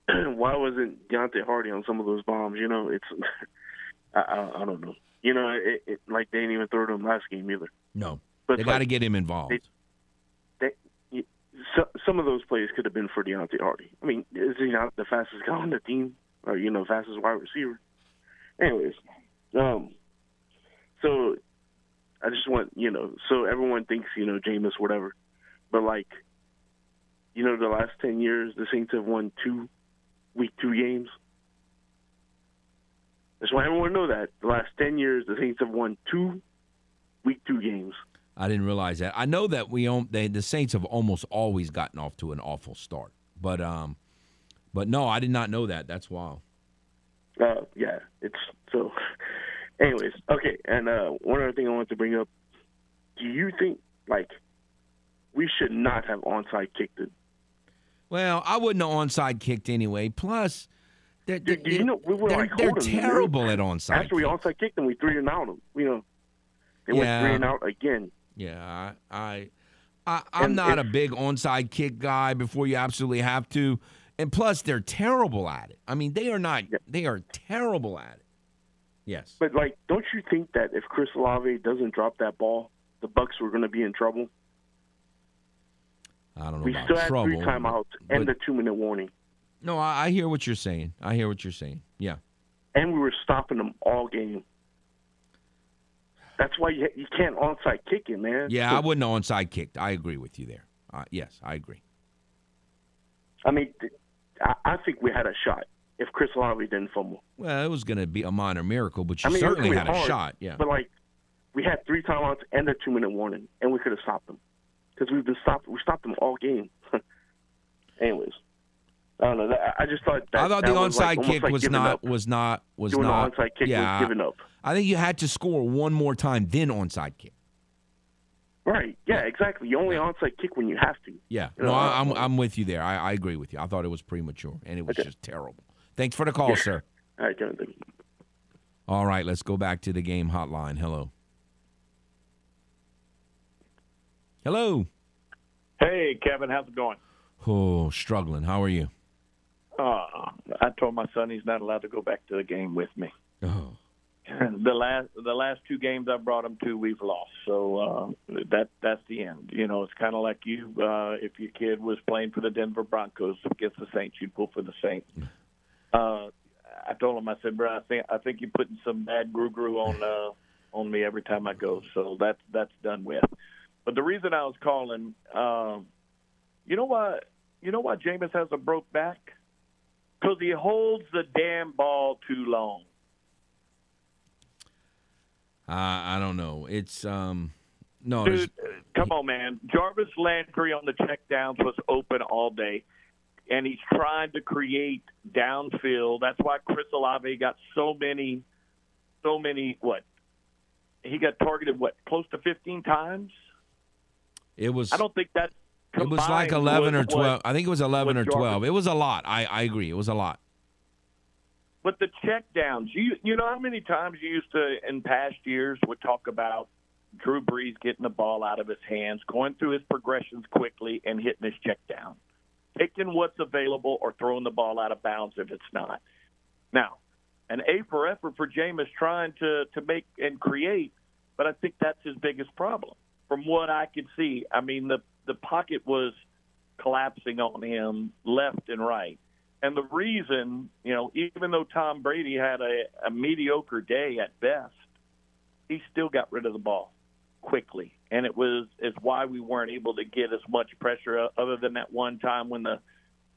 why wasn't Deonte Harty on some of those bombs? You know, it's I, I, I don't know. You know, it, it like they didn't even throw to him last game either. No, But they like, got to get him involved. they- they, so, some of those plays could have been for Deonte Harty. I mean, is he not the fastest guy on the team, or you know, fastest wide receiver? Anyways, um, so I just want you know, so everyone thinks you know Jameis whatever, but like, you know, the last ten years the Saints have won two week two games. That's why everyone know that the last ten years the Saints have won two week two games. I didn't realize that. I know that we own they, the Saints have almost always gotten off to an awful start, but um, but no, I did not know that. That's wild. Uh, yeah, it's so. Anyways, okay, and uh, one other thing I wanted to bring up: Do you think like we should not have onside kicked it? Well, I wouldn't have onside kicked anyway. Plus, they're, Do, do you know we were they're, like they're terrible at onside. After we onside kicked them, we three and out them. You know, they Yeah. went three and out again. Yeah, I, I, I I'm And not if- a big onside kick guy. Before you absolutely have to, and plus they're terrible at it. I mean, they are not. They are terrible at it. Yes. But like, don't you think that if Chris Olave doesn't drop that ball, the Bucks were going to be in trouble? I don't know We still had trouble. three timeouts and but- the two minute warning, No, I, I hear what you're saying. I hear what you're saying. Yeah. and we were stopping them all game. That's why you you can't onside kick it, man. Yeah, I wouldn't have onside kicked. I agree with you there. Uh, yes, I agree. I mean, I, I think we had a shot if Chris Olave didn't fumble. Well, it was going to be a minor miracle, but you I mean, certainly had be a shot. Yeah. But like, we had three timeouts and a two minute warning, and we could have stopped them because we've been stopped. We stopped them all game. Anyways, I don't know. That- I just thought that I thought the was like, onside kick like was not up. was not was Doing the not. onside kick was yeah, giving up. I think you had to score one more time, then onside kick. Right? Yeah, exactly. You only onside kick when you have to. Yeah, You no, know, I, I'm uh, I'm with you there. I, I agree with you. I thought it was premature and it was Okay. just terrible. Thanks for the call, sir. All right, Jonathan. All right, let's go back to the game hotline. Hello. Hello. Hey, Kevin, how's it going? Oh, struggling. How are you? Uh, I told my son he's not allowed to go back to the game with me. Oh, The last the last two games I brought him to, we've lost. So uh, that that's the end. You know, it's kind of like you uh, if your kid was playing for the Denver Broncos against the Saints, you'd pull for the Saints. Uh, I told him, I said, bro, I think I think you're putting some bad gru gru on uh, on me every time I go. So that's that's done with. But the reason I was calling, um, you know why? You know why Jameis has a broke back? Because he holds the damn ball too long. I I don't know. It's um, no, Dude, there's- come on, man. Jarvis Landry on the checkdowns was open all day, and he's trying to create downfield. That's why Chris Olave got so many, so many. What? He got targeted what? Close to fifteen times. It was. I don't think that. It was like eleven or twelve. I think it was eleven or twelve. It was a lot. I I agree. It was a lot. But the check downs, you you know how many times you used to in past years would talk about Drew Brees getting the ball out of his hands, going through his progressions quickly and hitting his check down. Picking what's available or throwing the ball out of bounds if it's not. Now, an A for effort for Jameis trying to, to make and create, but I think that's his biggest problem. From what I could see, I mean the the pocket was collapsing on him left and right. And the reason, you know, even though Tom Brady had a, a mediocre day at best, he still got rid of the ball quickly. And it was is why we weren't able to get as much pressure uh, other than that one time when the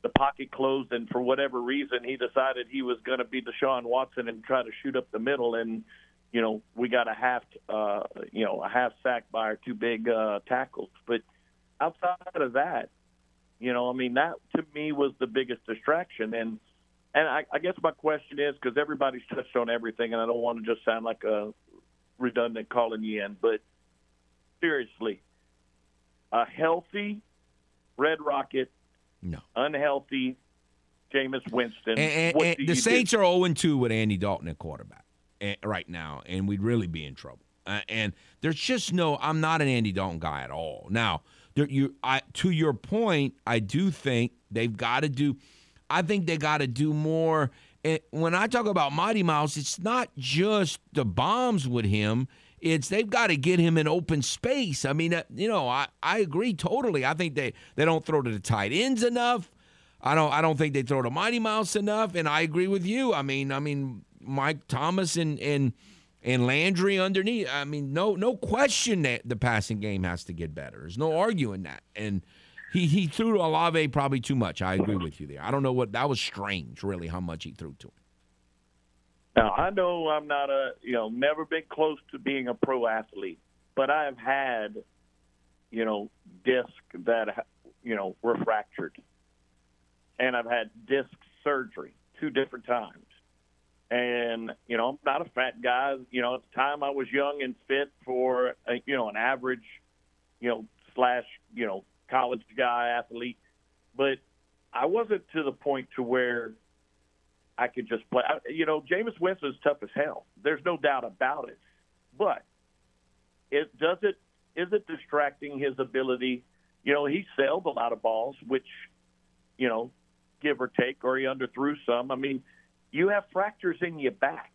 the pocket closed and for whatever reason he decided he was going to be Deshaun Watson and try to shoot up the middle and you know we got a half uh you know a half sack by our two big uh tackles but outside of that you know, I mean, that to me was the biggest distraction. And and I, I guess my question is because everybody's touched on everything, and I don't want to just sound like a redundant calling you in, but seriously, a healthy Red Rocket, No. unhealthy Jameis Winston. And, and- what and the Saints do? are 0 2 with Andy Dalton at quarterback right now, and we'd really be in trouble. Uh, and there's just no. I'm not an Andy Dalton guy at all. Now, there, you, I, to your point, I do think they've got to do. I think they got to do more. And when I talk about Mighty Mouse, it's not just the bombs with him. It's they've got to get him in open space. I mean, uh, you know, I, I agree totally. I think they, they don't throw to the tight ends enough. I don't I don't think they throw to Mighty Mouse enough, and I agree with you. I mean, I mean Mike Thomas and and and Landry underneath. I mean, no no question that the passing game has to get better. There's no arguing that. And he he threw to Olave probably too much. I agree with you there. I don't know what that was strange, really, how much he threw to him. Now I know I'm not a you know never been close to being a pro athlete, but I have had you know disc that you know were fractured, and I've had disc surgery two different times. And you know I'm not a fat guy. You know at the time I was young and fit for a, you know an average you know slash you know college guy athlete, but I wasn't to the point to where I could just play. You know, Jameis Winston's tough as hell. There's no doubt about it. But it does it is it distracting his ability? You know, he sailed a lot of balls, which you know, give or take, or he underthrew some. I mean, you have fractures in your back.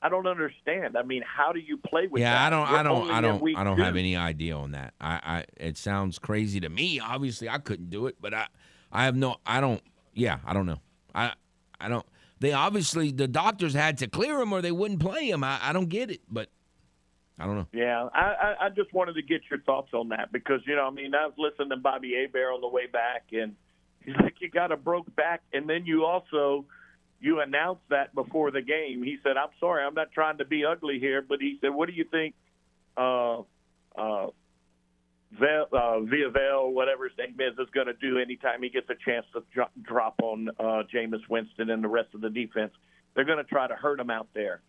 I don't understand. I mean, how do you play with yeah, that? I don't, We're I don't, I don't, I don't two. have any idea on that. I, I, it sounds crazy to me. Obviously, I couldn't do it, but I, I have no, I don't. Yeah, I don't know. I, I don't. They obviously the doctors had to clear him or they wouldn't play him. I, I don't get it, but I don't know. Yeah, I, I, I just wanted to get your thoughts on that because you know, I mean, I was listening to Bobby Hebert on the way back, and he's like, "You got a broke back," and then you also you announced that before the game. He said, "I'm sorry, I'm not trying to be ugly here," but he said, "What do you think?" Uh, uh, Vel, uh, whatever his name is, is going to do anytime he gets a chance to dro- drop on uh, Jameis Winston and the rest of the defense. They're going to try to hurt him out there.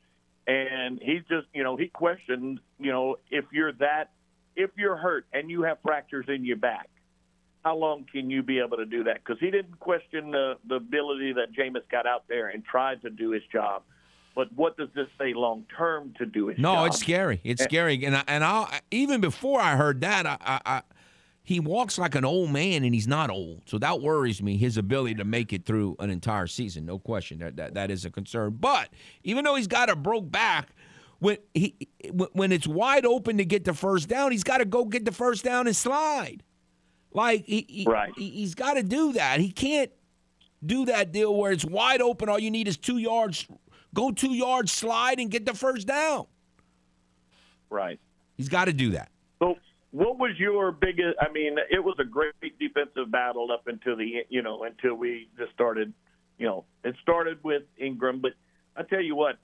And he's just, you know, he questioned, you know, if you're that, if you're hurt and you have fractures in your back, how long can you be able to do that? Because he didn't question the, the ability that Jameis got out there and tried to do his job. But what does this say long term to do his job? No, job? it's scary. It's And- scary. And I, and I even before I heard that, I, I, I he walks like an old man, and he's not old, so that worries me. His ability to make it through an entire season, no question. That that, that is a concern. But even though he's got a broke back, when he when it's wide open to get the first down, he's got to go get the first down and slide. Like he, he Right. he, he's got to do that. He can't do that deal where it's wide open. All you need is two yards. Go two yards, slide, and get the first down. Right. He's got to do that. So, what was your biggest? I mean, it was a great defensive battle up until the you know until we just started. You know, it started with Ingram, but I tell you what,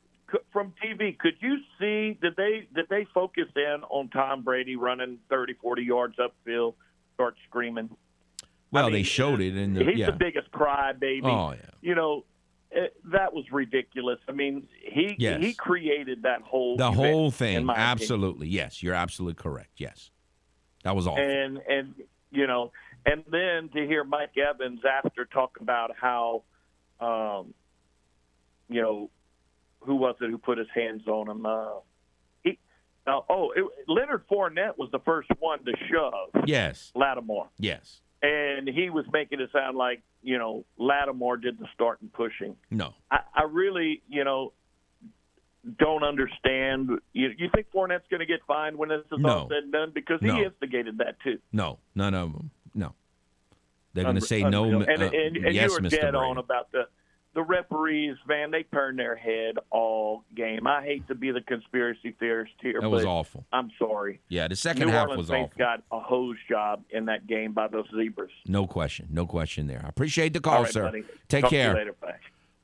from TV, could you see did they did they focus in on Tom Brady running 30, 40 yards upfield, start screaming? Well, mean, they showed it in the He's yeah. the biggest crybaby. Oh yeah. You know, it, that was ridiculous. I mean, he Yes. he created that whole The whole thing. my opinion. Absolutely. Yes, you're absolutely correct. Yes. That was awful. and and you know, and then to hear Mike Evans after talk about how, um, you know, who was it who put his hands on him? Uh, uh, oh, it, Leonard Fournette was the first one to shove yes. Lattimore, Yes. and he was making it sound like you know Lattimore did the starting pushing. No. I, I really, you know. Don't understand. You, you think Fournette's going to get fined when this is No. all said and done because he instigated that too. No. None of them. No. They're going to say no. uh, And, and, and yes, you were Mr. dead Brady. on about the the referees. Man, they turn their head all game. I hate to be the conspiracy theorist here, That was awful. I'm sorry. Yeah, the second New half Orleans was Saints awful. got a hose job in that game by those zebras. No question. No question there. I appreciate the call, right, sir. buddy. Take Talk to you care. later. Bye.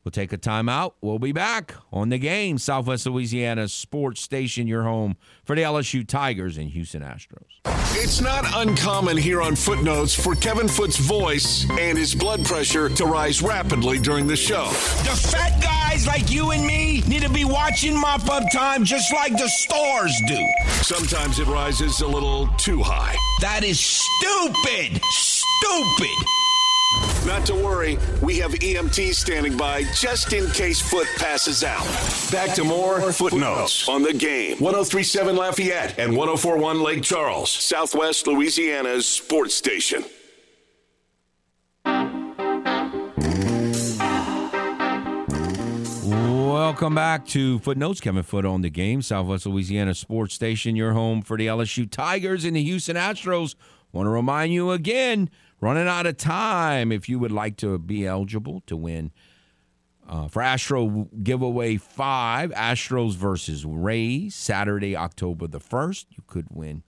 We'll take a timeout. We'll be back on the game. Southwest Louisiana Sports Station, your home for the LSU Tigers and Houston Astros. It's not uncommon here on Footnotes for Kevin Foote's voice and his blood pressure to rise rapidly during the show. The fat guys like you and me need to be watching mop up time just like the stars do. Sometimes it rises a little too high. That is stupid. Stupid. Not to worry, we have EMTs standing by just in case Foote passes out. Back to more Footnotes on the game. 1037 Lafayette and 1041 Lake Charles, Southwest Louisiana's sports station. Welcome back to Footnotes. Kevin Foote on the game. Southwest Louisiana Sports Station, your home for the LSU Tigers and the Houston Astros. Want to remind you again, running out of time. If you would like to be eligible to win Uh, for Astro giveaway five, Astros versus Rays, Saturday, October the 1st. You could win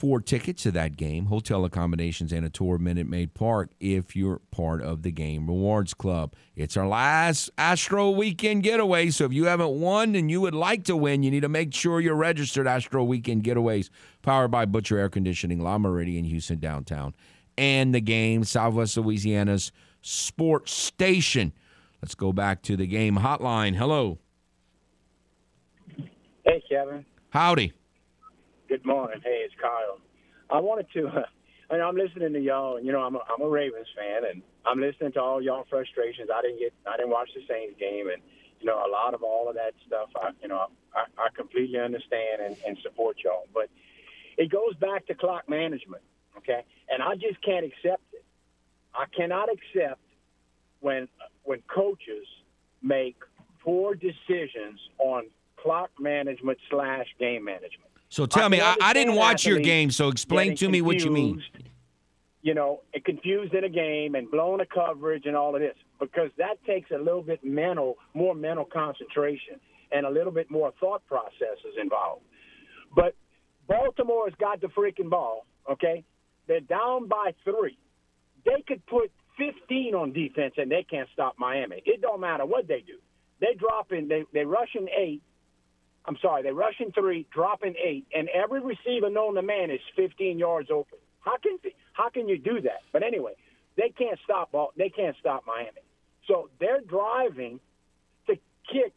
four tickets to that game, hotel accommodations, and a tour of Minute Maid Park if you're part of the Game Rewards Club. It's our last Astro Weekend Getaway, so if you haven't won and you would like to win, you need to make sure you're registered. Astro Weekend Getaways, powered by Butcher Air Conditioning, Le Méridien, Houston downtown, and the game, Southwest Louisiana's sports station. Let's go back to the game hotline. Hello. Hey, Kevin. Howdy. Good morning. Hey, it's Kyle. I wanted to, uh, and I'm listening to y'all, and you know, I'm a, I'm a Ravens fan, and I'm listening to all y'all frustrations. I didn't get, I didn't watch the Saints game, and you know, a lot of all of that stuff. I, you know, I, I completely understand and, and support y'all, but it goes back to clock management, okay? And I just can't accept it. I cannot accept when when coaches make poor decisions on clock management slash game management. So tell I me, I, I didn't watch your game, so explain to me what you mean. You know, confused in a game and blowing a coverage and all of this because that takes a little bit mental, more mental concentration and a little bit more thought processes involved. But Baltimore's got the freaking ball. Okay, they're down by three. They could put 15 on defense and they can't stop Miami. It don't matter what they do. They drop in, they they rush in eight. I'm sorry, they rush in three, drop in eight, and every receiver known to man is 15 yards open. How can how can you do that? But anyway, they can't stop ball. They can't stop Miami. So they're driving to kick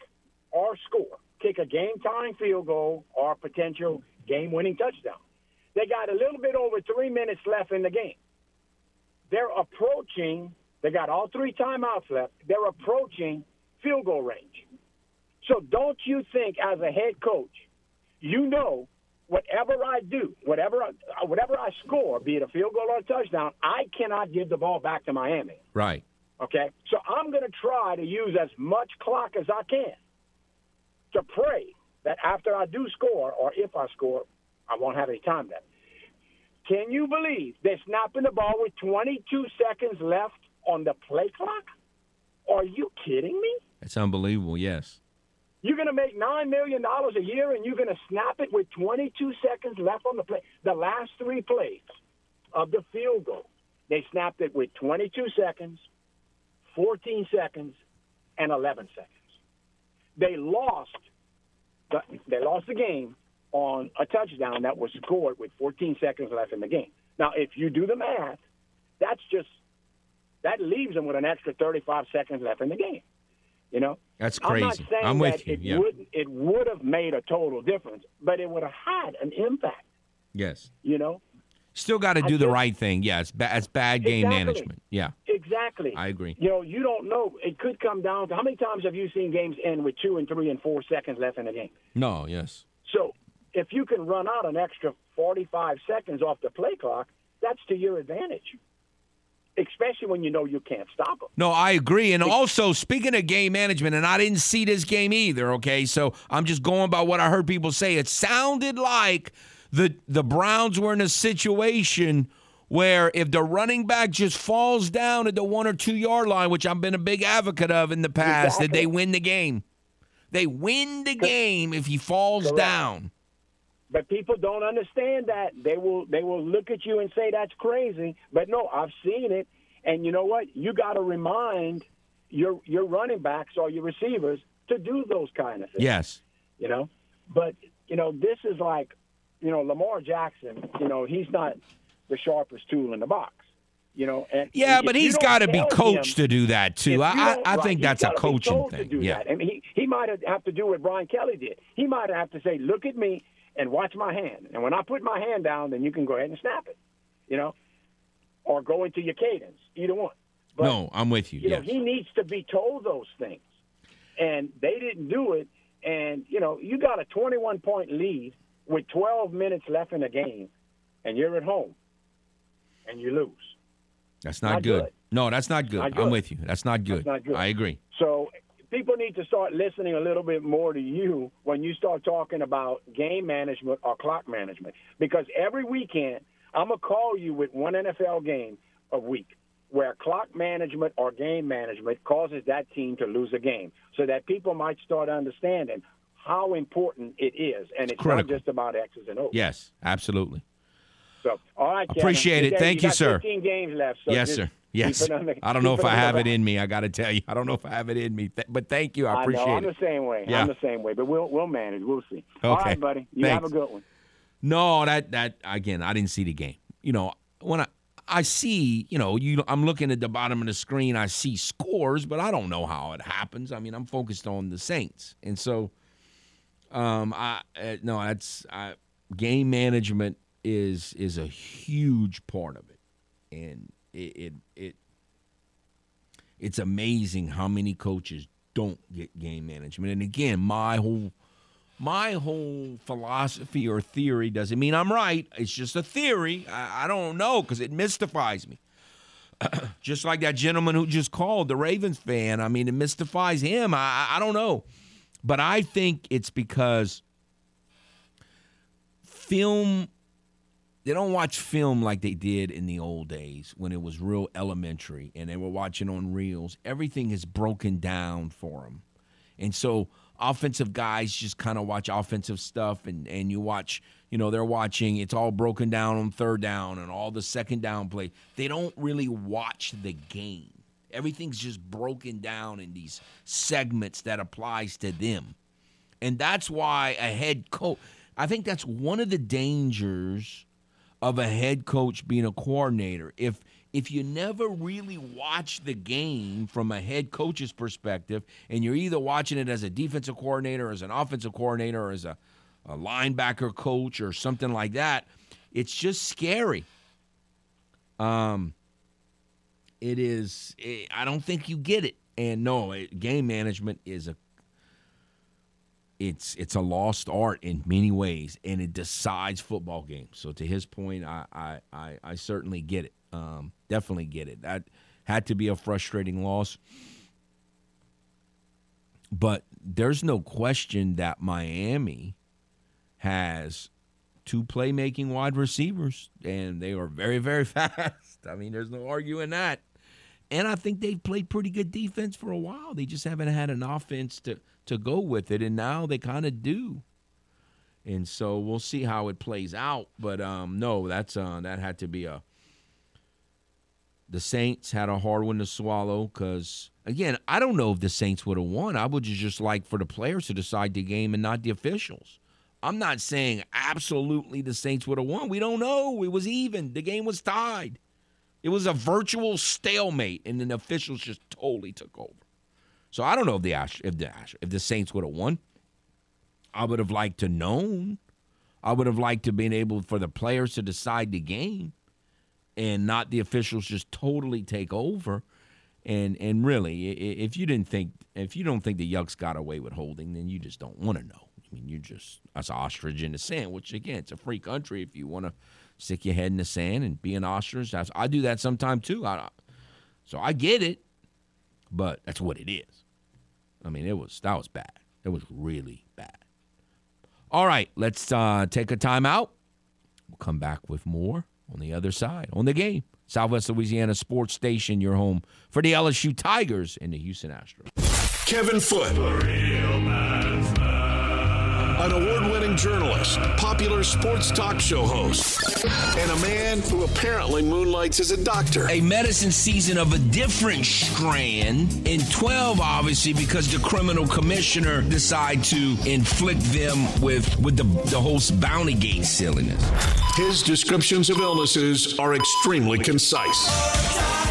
or score, kick a game tying field goal or potential game winning touchdown. They got a little bit over three minutes left in the game. They're approaching. They got all three timeouts left. They're approaching field goal range. So don't you think, as a head coach, you know whatever I do, whatever I, whatever I score, be it a field goal or a touchdown, I cannot give the ball back to Miami. Right. Okay, so I'm going to try to use as much clock as I can to pray that after I do score, or if I score, I won't have any time then. Can you believe they're snapping the ball with 22 seconds left on the play clock? Are you kidding me? It's unbelievable. Yes. You're going to make $9 million a year and you're going to snap it with 22 seconds left on the play. The last three plays of the field goal, they snapped it with 22 seconds, 14 seconds, and 11 seconds. They lost the, they lost the game on a touchdown that was scored with 14 seconds left in the game. Now, if you do the math, that's just that leaves them with an extra 35 seconds left in the game. You know, That's I'm not crazy. saying I'm with you. It Yeah. would it would have made a total difference, but it would have had an impact. Yes. You know, Still got to I do the just- right thing. Yeah, it's, ba- it's bad game Exactly. management. Yeah, exactly. I agree. You know, you don't know. It could come down to how many times have you seen games end with two and three and four seconds left in the game? No, yes. So if you can run out an extra 45 seconds off the play clock, that's to your advantage, especially when you know you can't stop them. No, I agree. And also, speaking of game management, and I didn't see this game either, okay? So I'm just going by what I heard people say. It sounded like the the Browns were in a situation where if the running back just falls down at the one or two yard line, which I've been a big advocate of in the past, that they win the game. They win the game if he falls down. But people don't understand that. They will they will look at you and say that's crazy. But no, I've seen it. And you know what? You got to remind your your running backs or your receivers to do those kind of things. Yes. You know, but you know this is like, you know, Lamar Jackson. You know, he's not the sharpest tool in the box. You know, and Yeah, but he's got to be coached him- to do that too. I, I, right, think that's a coaching thing. Yeah. that. I mean, he, he might have to do what Brian Kelly did. He might have to say, "Look at me and watch my hand." And when I put my hand down, then you can go ahead and snap it. You know, or go into your cadence. Either one. But, no, I'm with you. You know, he needs to be told those things, and they didn't do it. And you know, you got a 21 point lead with 12 minutes left in the game, and you're at home, and you lose. That's not, Not good. good. No, that's not good. Not I'm with you. That's not good. That's not good. I agree. So people need to start listening a little bit more to you when you start talking about game management or clock management. Because every weekend, I'm going to call you with one NFL game a week. where clock management or game management causes that team to lose a game, so that people might start understanding how important it is, and it's Critical. not just about X's and O's. Yes, absolutely. So, all right, Kevin. Appreciate it. Thank you you, sir. 15 games left. So yes, sir. Yes. the- I don't know if I have it in me. I got to tell you, I don't know if I have it in me. Th- but thank you. I appreciate I know. I'm it. the same way. Yeah. I'm the same way, but we'll we'll manage. We'll see. All Okay. right, buddy. You have a good one. No, that that again, I didn't see the game. You know, when I I see, you know, you I'm looking at the bottom of the screen, I see scores, but I don't know how it happens. I mean, I'm focused on the Saints. And so um I uh, no, that's I, game management is is a huge part of it. And it it, it it's amazing how many coaches don't get game management. And again, my whole my whole philosophy or theory doesn't mean I'm right. It's just a theory. I, I don't know because it mystifies me. just like that gentleman who just called, the Ravens fan. I mean, it mystifies him. I, I- I don't know. But I think it's because film, they don't watch film like they did in the old days when it was real elementary and they were watching on reels. Everything is broken down for them. And so offensive guys just kind of watch offensive stuff and, and you watch, you know, they're watching, it's all broken down on third down and all the second down play. They don't really watch the game. Everything's just broken down in these segments that applies to them. And that's why a head coach, I think that's one of the dangers of a head coach being a coordinator. If if you never really watch the game from a head coach's perspective, and you're either watching it as a defensive coordinator, as an offensive coordinator, or as a, a linebacker coach, or something like that, it's just scary. Um, it is. eh, I don't think you get it. And no, it, game management is a it's it's a lost art in many ways, and it decides football games. So to his point, I I I, I certainly get it. Um, definitely get it. That had to be a frustrating loss, but there's no question that Miami has two playmaking wide receivers, and they are very very fast. I mean, there's no arguing that. And I think they've played pretty good defense for a while. They just haven't had an offense to to go with it, and now they kind of do. And so we'll see how it plays out. But um, no, that's uh, that had to be a. The Saints had a hard one to swallow because again, I don't know if the Saints would have won. I would just like for the players to decide the game and not the officials. I'm not saying absolutely the Saints would have won. We don't know. It was even. The game was tied. It was a virtual stalemate, and then the officials just totally took over. So I don't know if the Ash, if the Ash, if the Saints would have won. I would have liked to known. I would have liked to been able for the players to decide the game, and not the officials just totally take over. And and really, if you didn't think, if you don't think the Yucks got away with holding, then you just don't want to know. I mean, you're just that's ostrich in the sand. Which again, it's a free country. If you want to stick your head in the sand and be an ostrich, that's, I do that sometime too. I, so I get it, but that's what it is. I mean, it was that was bad. It was really bad. All right, let's uh, take a timeout. We'll come back with more on the other side on the game. Southwest Louisiana Sports Station, your home for the LSU Tigers and the Houston Astros. Kevin Foote. An award winning journalist, popular sports talk show host, and a man who apparently moonlights as a doctor. A medicine season of a different strand in 12, obviously, because the criminal commissioner decided to inflict them with, with the, the whole bounty gate silliness. His descriptions of illnesses are extremely concise.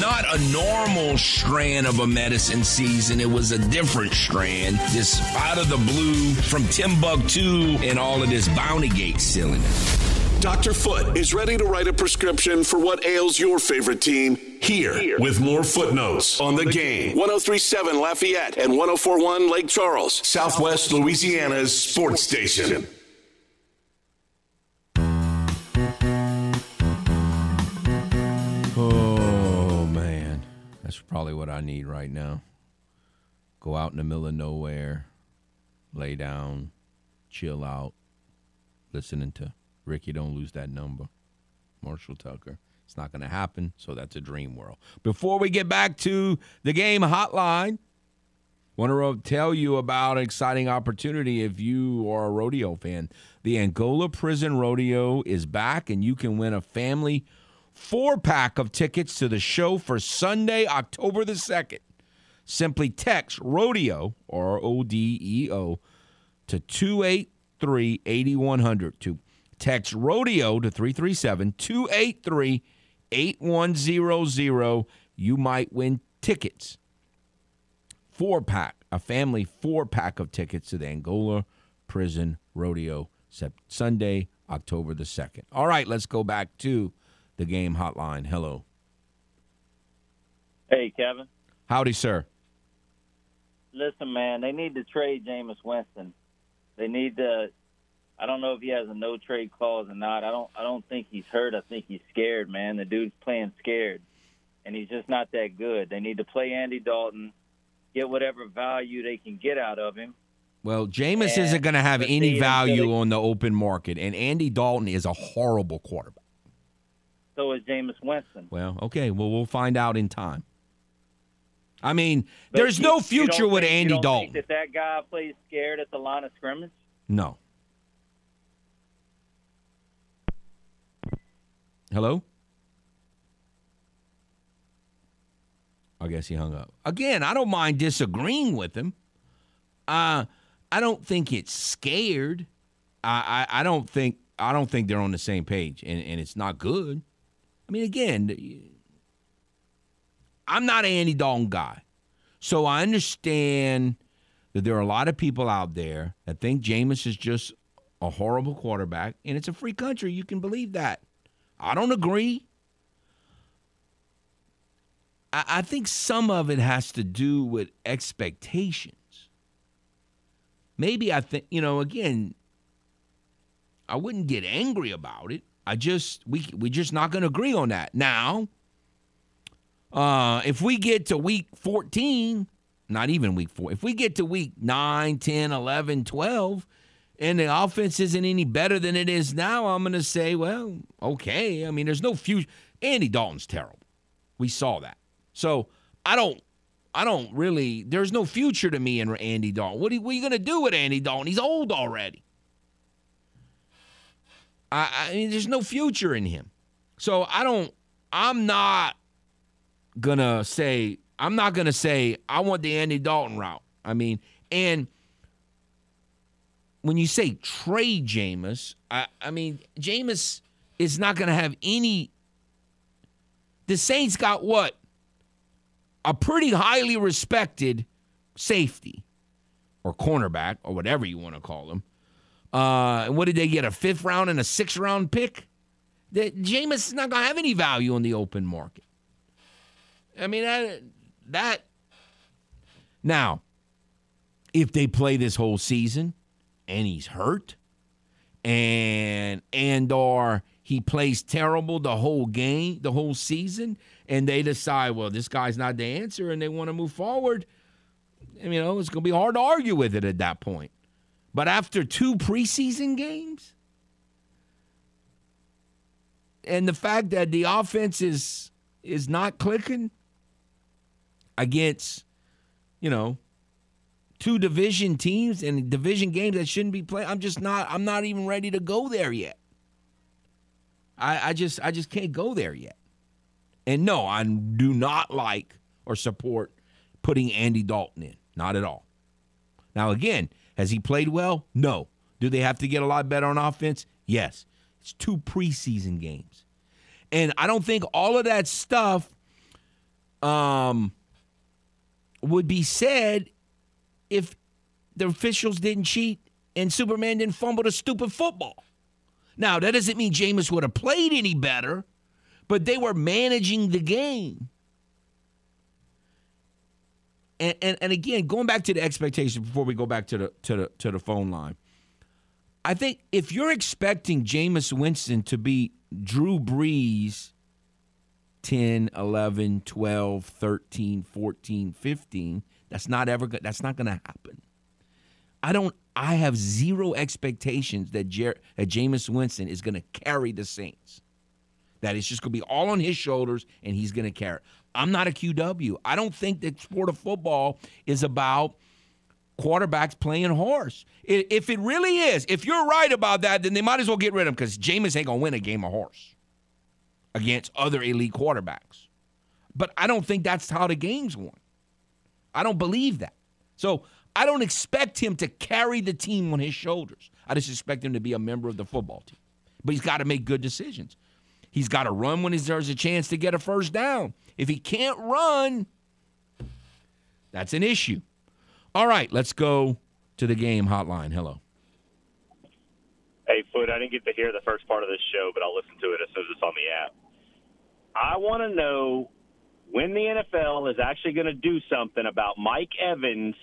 Not a normal strand of a medicine season. It was a different strand. This out of the blue from Timbuktu and all of this bounty gate silliness. Dr. Foote is ready to write a prescription for what ails your favorite team here, with more footnotes on the game. 1037 Lafayette and 1041 Lake Charles, Southwest Louisiana's sports station. Probably what I need right now. Go out in the middle of nowhere, lay down, chill out, listening to Ricky. Don't lose that number, Marshall Tucker. It's not going to happen, so that's a dream world. Before we get back to the game hotline, want to tell you about an exciting opportunity if you are a rodeo fan. The Angola Prison Rodeo is back, and you can win a family four pack of tickets to the show for Sunday, October the 2nd. Simply text rodeo, R O D E O, to 283 8100. To text rodeo to 337 283 8100. You might win tickets. Four pack, a family four pack of tickets to the Angola Prison Rodeo Sunday, October the 2nd. All right, let's go back to the game hotline. Hello. Hey, Kevin. Howdy, sir. Listen, man, they need to trade Jameis Winston. They need to. I don't know if he has a no trade clause or not. I don't. I don't think he's hurt. I think he's scared, man. The dude's playing scared, and he's just not that good. They need to play Andy Dalton, get whatever value they can get out of him. Well, Jameis and isn't going to have any value on the open market, and Andy Dalton is a horrible quarterback. So is Jameis Winston. Well, okay. Well, we'll find out in time. I mean, but there's you, no future with think, Andy you Dalton. that that guy plays scared at the line of scrimmage? No. Hello? I guess he hung up. Again, I don't mind disagreeing with him. Uh, I don't think it's scared. I, I, I don't think I don't think they're on the same page, and, and it's not good. I mean, again, I'm not an Andy Dalton guy. So I understand that there are a lot of people out there that think Jameis is just a horrible quarterback, and it's a free country. You can believe that. I don't agree. I, I think some of it has to do with expectations. Maybe I think, you know, again, I wouldn't get angry about it. I just we we're just not going to agree on that. Now, uh, if we get to week 14, not even week 4, if we get to week 9, 10, 11, 12, and the offense isn't any better than it is now, I'm going to say, well, okay. I mean, there's no future. Andy Dalton's terrible. We saw that. So I don't, I don't really. There's no future to me in Andy Dalton. What are, what are you going to do with Andy Dalton? He's old already. I, I mean, there's no future in him. So I don't. I'm not gonna say I'm not gonna say I want the Andy Dalton route. I mean, and when you say trade Jameis, I, I mean Jameis is not gonna have any. The Saints got what? A pretty highly respected safety or cornerback or whatever you want to call him. Uh, what did they get? A fifth round and a sixth round pick? That Jameis is not going to have any value in the open market. I mean that that now if they play this whole season and he's hurt and and or he plays terrible the whole game, the whole season, and they decide, well, this guy's not the answer, and they want to move forward. you know, it's going to be hard to argue with it at that point. But after two preseason games, and the fact that the offense is is not clicking, against, you know, two division teams and division games that shouldn't be played. I'm just not. I'm not even ready to go there yet. I, I just I just can't go there yet. And no, I do not like or support putting Andy Dalton in. Not at all. Now again, has he played well? No. Do they have to get a lot better on offense? Yes. It's two preseason games. And I don't think all of that stuff um would be said if the officials didn't cheat and Superman didn't fumble the stupid football. Now, that doesn't mean Jameis would have played any better, but they were managing the game. And, and, and again, going back to the expectations before we go back to the to the to the phone line. I think if you're expecting Jameis Winston to be Drew Brees 10, 11, 12, 13, 14, 15. That's not ever good. That's not going to happen. I don't I have zero expectations that Jer- that Jameis Winston is going to carry the Saints. That it's just going to be all on his shoulders and he's going to carry. I'm not a QW. I don't think that sport of football is about quarterbacks playing horse. If it really is, if you're right about that, then they might as well get rid of him because Jameis ain't going to win a game of horse against other elite quarterbacks. But I don't think that's how the game's won. I don't believe that. So I don't expect him to carry the team on his shoulders. I just expect him to be a member of the football team. But he's got to make good decisions. He's got to run when there's a chance to get a first down. If he can't run, that's an issue. All right, let's go to the game hotline. Hello. Hey, Foote, I didn't get to hear the first part of this show, but I'll listen to it as soon as it's on the app. I want to know when the NFL is actually going to do something about Mike Evans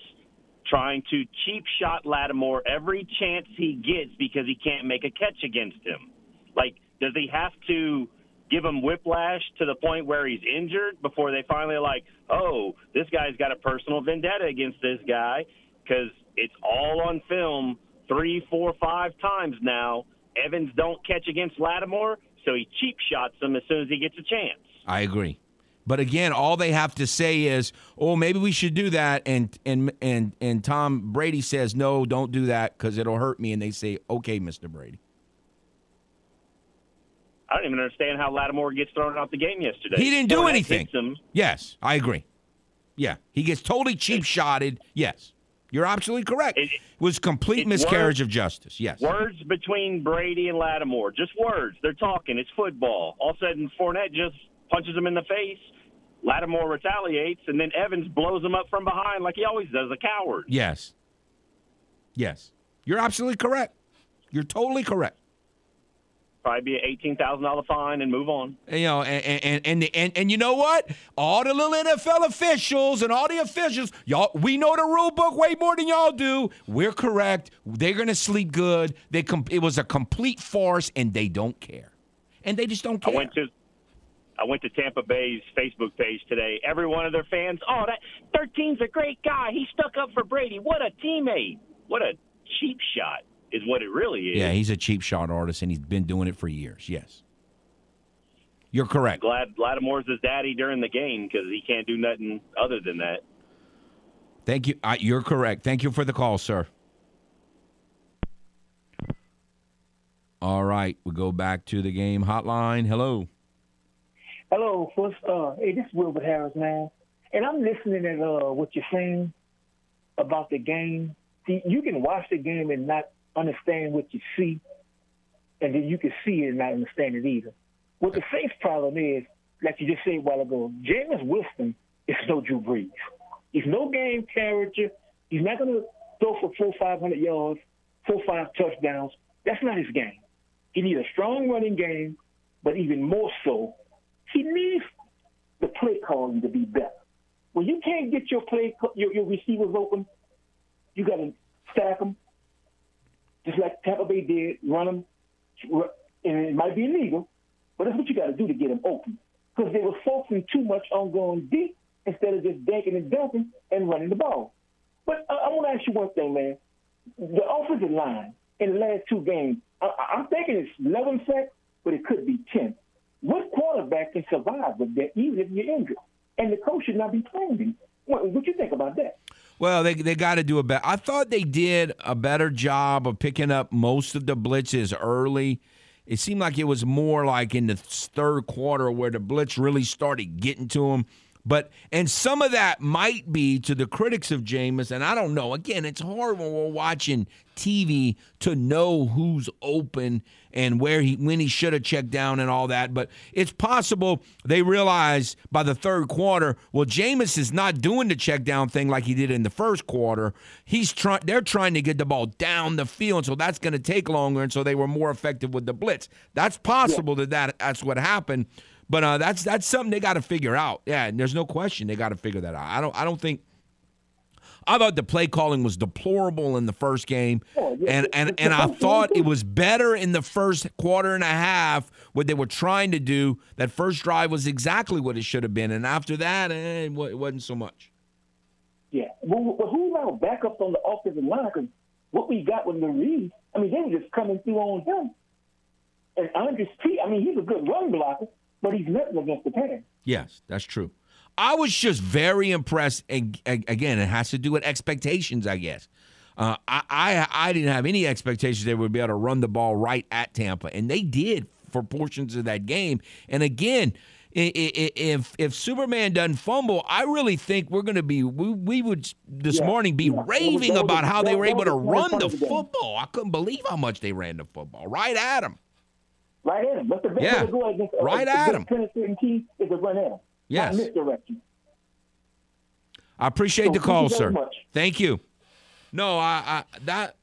trying to cheap shot Lattimore every chance he gets because he can't make a catch against him. Like, does he have to give him whiplash to the point where he's injured before they finally like, oh, this guy's got a personal vendetta against this guy because it's all on film three, four, five times now. Evans don't catch against Lattimore, so he cheap shots him as soon as he gets a chance. I agree. But again, all they have to say is, "Oh, maybe we should do that," and and and and Tom Brady says, "No, don't do that because it'll hurt me." And they say, "Okay, Mr. Brady." I don't even understand how Lattimore gets thrown out the game yesterday. He didn't do anything. Yes, I agree. Yeah, he gets totally cheap shotted. Yes, you're absolutely correct. It was complete it's miscarriage words- of justice. Yes. Words between Brady and Lattimore, just words. They're talking. It's football. All of a sudden, Fournette just punches him in the face. Lattimore retaliates, and then Evans blows him up from behind like he always does, a coward. Yes. Yes. You're absolutely correct. You're totally correct. Probably be an eighteen thousand dollar fine and move on. You know, and and and, and and you know what? All the little NFL officials and all the officials, y'all, we know the rule book way more than y'all do. We're correct. They're gonna sleep good. They com- it was a complete farce, and they don't care, and they just don't care. I went to I went to Tampa Bay's Facebook page today. Every one of their fans, oh, that 13's a great guy. He stuck up for Brady. What a teammate. What a cheap shot is what it really is. yeah, he's a cheap shot artist, and he's been doing it for years. Yes, you're correct. Glad Lattimore's his daddy during the game because he can't do nothing other than that. Thank you. Uh, you're correct. Thank you for the call, sir. All right, we go back to the game hotline. Hello. Hello, first, uh, hey, this is Wilbur Harris, man. And I'm listening at uh, what you're saying about the game. See, you can watch the game and not understand what you see, and then you can see it and not understand it either. What the Saints' problem is, like you just said a while ago, Jameis Winston is no Drew Brees. He's no game character. He's not going to throw for four, five hundred yards, four, five touchdowns. That's not his game. He needs a strong running game, but even more so, he needs the play calling to be better. When you can't get your play, your, your receivers open, you got to stack them, just like Tampa Bay did, run them, and it might be illegal, but that's what you got to do to get them open. Because they were focusing too much on going deep instead of just danking and dunking and running the ball. But I, I want to ask you one thing, man. The offensive line in the last two games, I, I'm thinking it's 11 sacks, but it could be 10. What quarterback can survive with that, even if you're injured? And the coach should not be playing. What, what you think about that? Well, they they got to do a better. I thought they did a better job of picking up most of the blitzes early. It seemed like it was more like in the third quarter where the blitz really started getting to him. But and some of that might be to the critics of Jameis, and I don't know. Again, it's hard when we're watching TV to know who's open and where he when he should have checked down and all that. But it's possible they realized by the third quarter, well, Jameis is not doing the check down thing like he did in the first quarter. He's trying they're trying to get the ball down the field, so that's going to take longer, and so they were more effective with the blitz. That's possible that, that that's what happened. But uh, that's that's something they got to figure out. Yeah, and there's no question they got to figure that out. I don't I don't think I thought the play calling was deplorable in the first game, and and and I thought it was better in the first quarter and a half. What they were trying to do, that first drive was exactly what it should have been, and after that, eh, it wasn't so much. Yeah. Well, well who's our backup on the offensive line? Because what we got with Marie, I mean, they were just coming through on him. And Andrus Peat I mean, he's a good run blocker, but he's nothing against the pass. Yes, that's true. I was just very impressed. And again, it has to do with expectations, I guess. Uh, I, I I didn't have any expectations they would be able to run the ball right at Tampa, and they did for portions of that game. And again, if if Superman doesn't fumble, I really think we're going to be we, we would this yeah, morning be yeah. raving about how they were able to run the football. I couldn't believe how much they ran the football right at him. Right at him. The yeah. go against right at him. Key is to run at him. Yes. misdirection. I appreciate so the call, sir. Thank you. No, I, I that.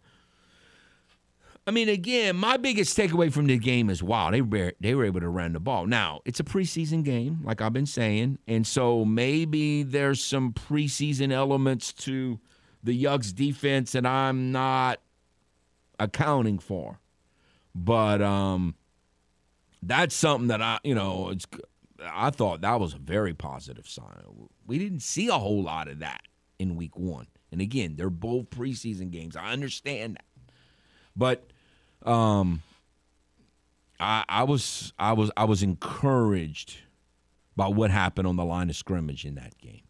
I mean, again, my biggest takeaway from the game is wow, they were they were able to run the ball. Now it's a preseason game, like I've been saying, and so maybe there's some preseason elements to the Yucks defense that I'm not accounting for. But um, that's something that I, you know, it's I thought that was a very positive sign. We didn't see a whole lot of that in week one. And again, they're both preseason games. I understand that. But um I I was I was I was encouraged by what happened on the line of scrimmage in that game.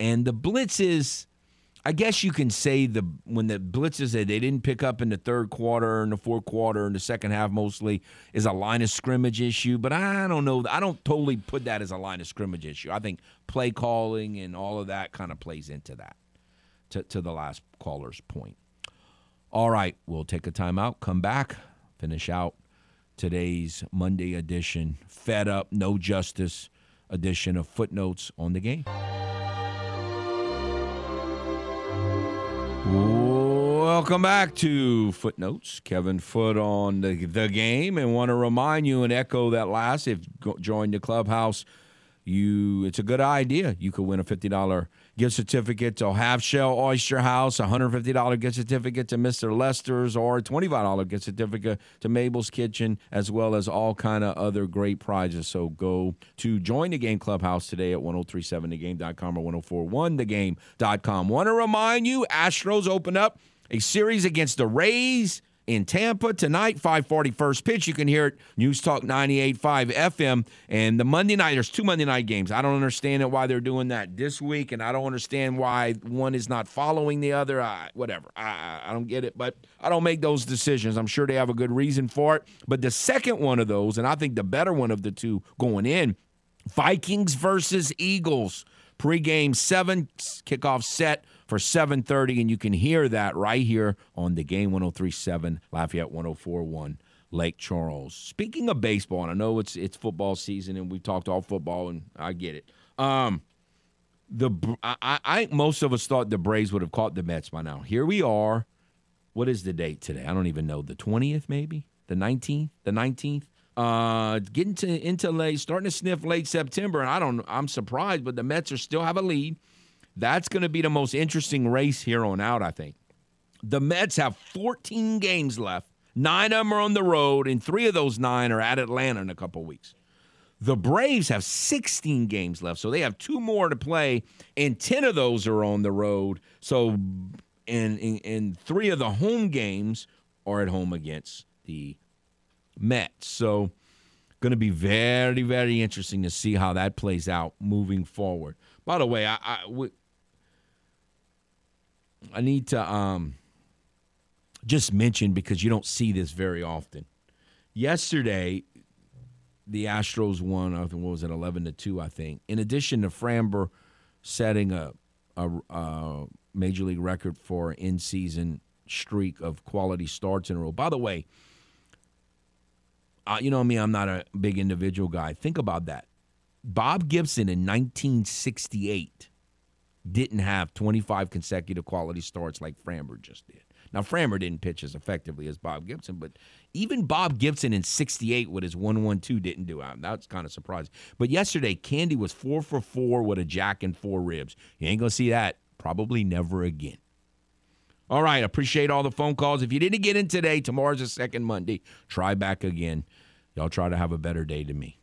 And the blitzes I guess you can say the when the blitzes that they didn't pick up in the third quarter and the fourth quarter and the second half mostly is a line of scrimmage issue, but I don't know. I don't totally put that as a line of scrimmage issue. I think play calling and all of that kind of plays into that. To to the last caller's point. All right, we'll take a timeout, come back, finish out today's Monday edition, fed up, no justice edition of footnotes on the game. Welcome back to Footnotes. Kevin Foote on the, the game, and want to remind you and echo that last. If joined the clubhouse, you it's a good idea. You could win a fifty dollar gift certificate to Half Shell Oyster House, a hundred fifty dollar gift certificate to Mister Lester's, or a twenty five dollar gift certificate to Mabel's Kitchen, as well as all kind of other great prizes. So go to join the game clubhouse today at 1037thegame.com or 1041thegame.com. Want to remind you, Astros open up a series against the Rays in Tampa tonight, 540 first pitch. You can hear it, News Talk 98.5 FM. And the Monday night, there's two Monday night games. I don't understand why they're doing that this week, and I don't understand why one is not following the other. I, whatever. I, I don't get it, but I don't make those decisions. I'm sure they have a good reason for it. But the second one of those, and I think the better one of the two going in, Vikings versus Eagles. Pre-game seven, kickoff set for 7:30, and you can hear that right here on the game 103.7 Lafayette 104.1 Lake Charles. Speaking of baseball, and I know it's it's football season, and we've talked all football, and I get it. Um, the I, I most of us thought the Braves would have caught the Mets by now. Here we are. What is the date today? I don't even know. The twentieth, maybe the nineteenth. The nineteenth. Uh, getting to into late, starting to sniff late September, and I don't. I'm surprised, but the Mets are still have a lead. That's going to be the most interesting race here on out, I think. The Mets have 14 games left. Nine of them are on the road, and three of those nine are at Atlanta in a couple weeks. The Braves have 16 games left, so they have two more to play, and 10 of those are on the road. So, and, and, and three of the home games are at home against the Mets. So, going to be very, very interesting to see how that plays out moving forward. By the way, I, I I need to um, just mention because you don't see this very often. Yesterday, the Astros won. I think what was it, eleven to two? I think. In addition to Framber setting a, a, a major league record for in season streak of quality starts in a row. By the way, uh, you know me, I'm not a big individual guy. Think about that. Bob Gibson in 1968 didn't have 25 consecutive quality starts like Framber just did. Now, Framber didn't pitch as effectively as Bob Gibson, but even Bob Gibson in 68 with his 112 didn't do it. That's kind of surprising. But yesterday, Candy was four for four with a jack and four ribs. You ain't going to see that probably never again. All right, appreciate all the phone calls. If you didn't get in today, tomorrow's a second Monday. Try back again. Y'all try to have a better day to me.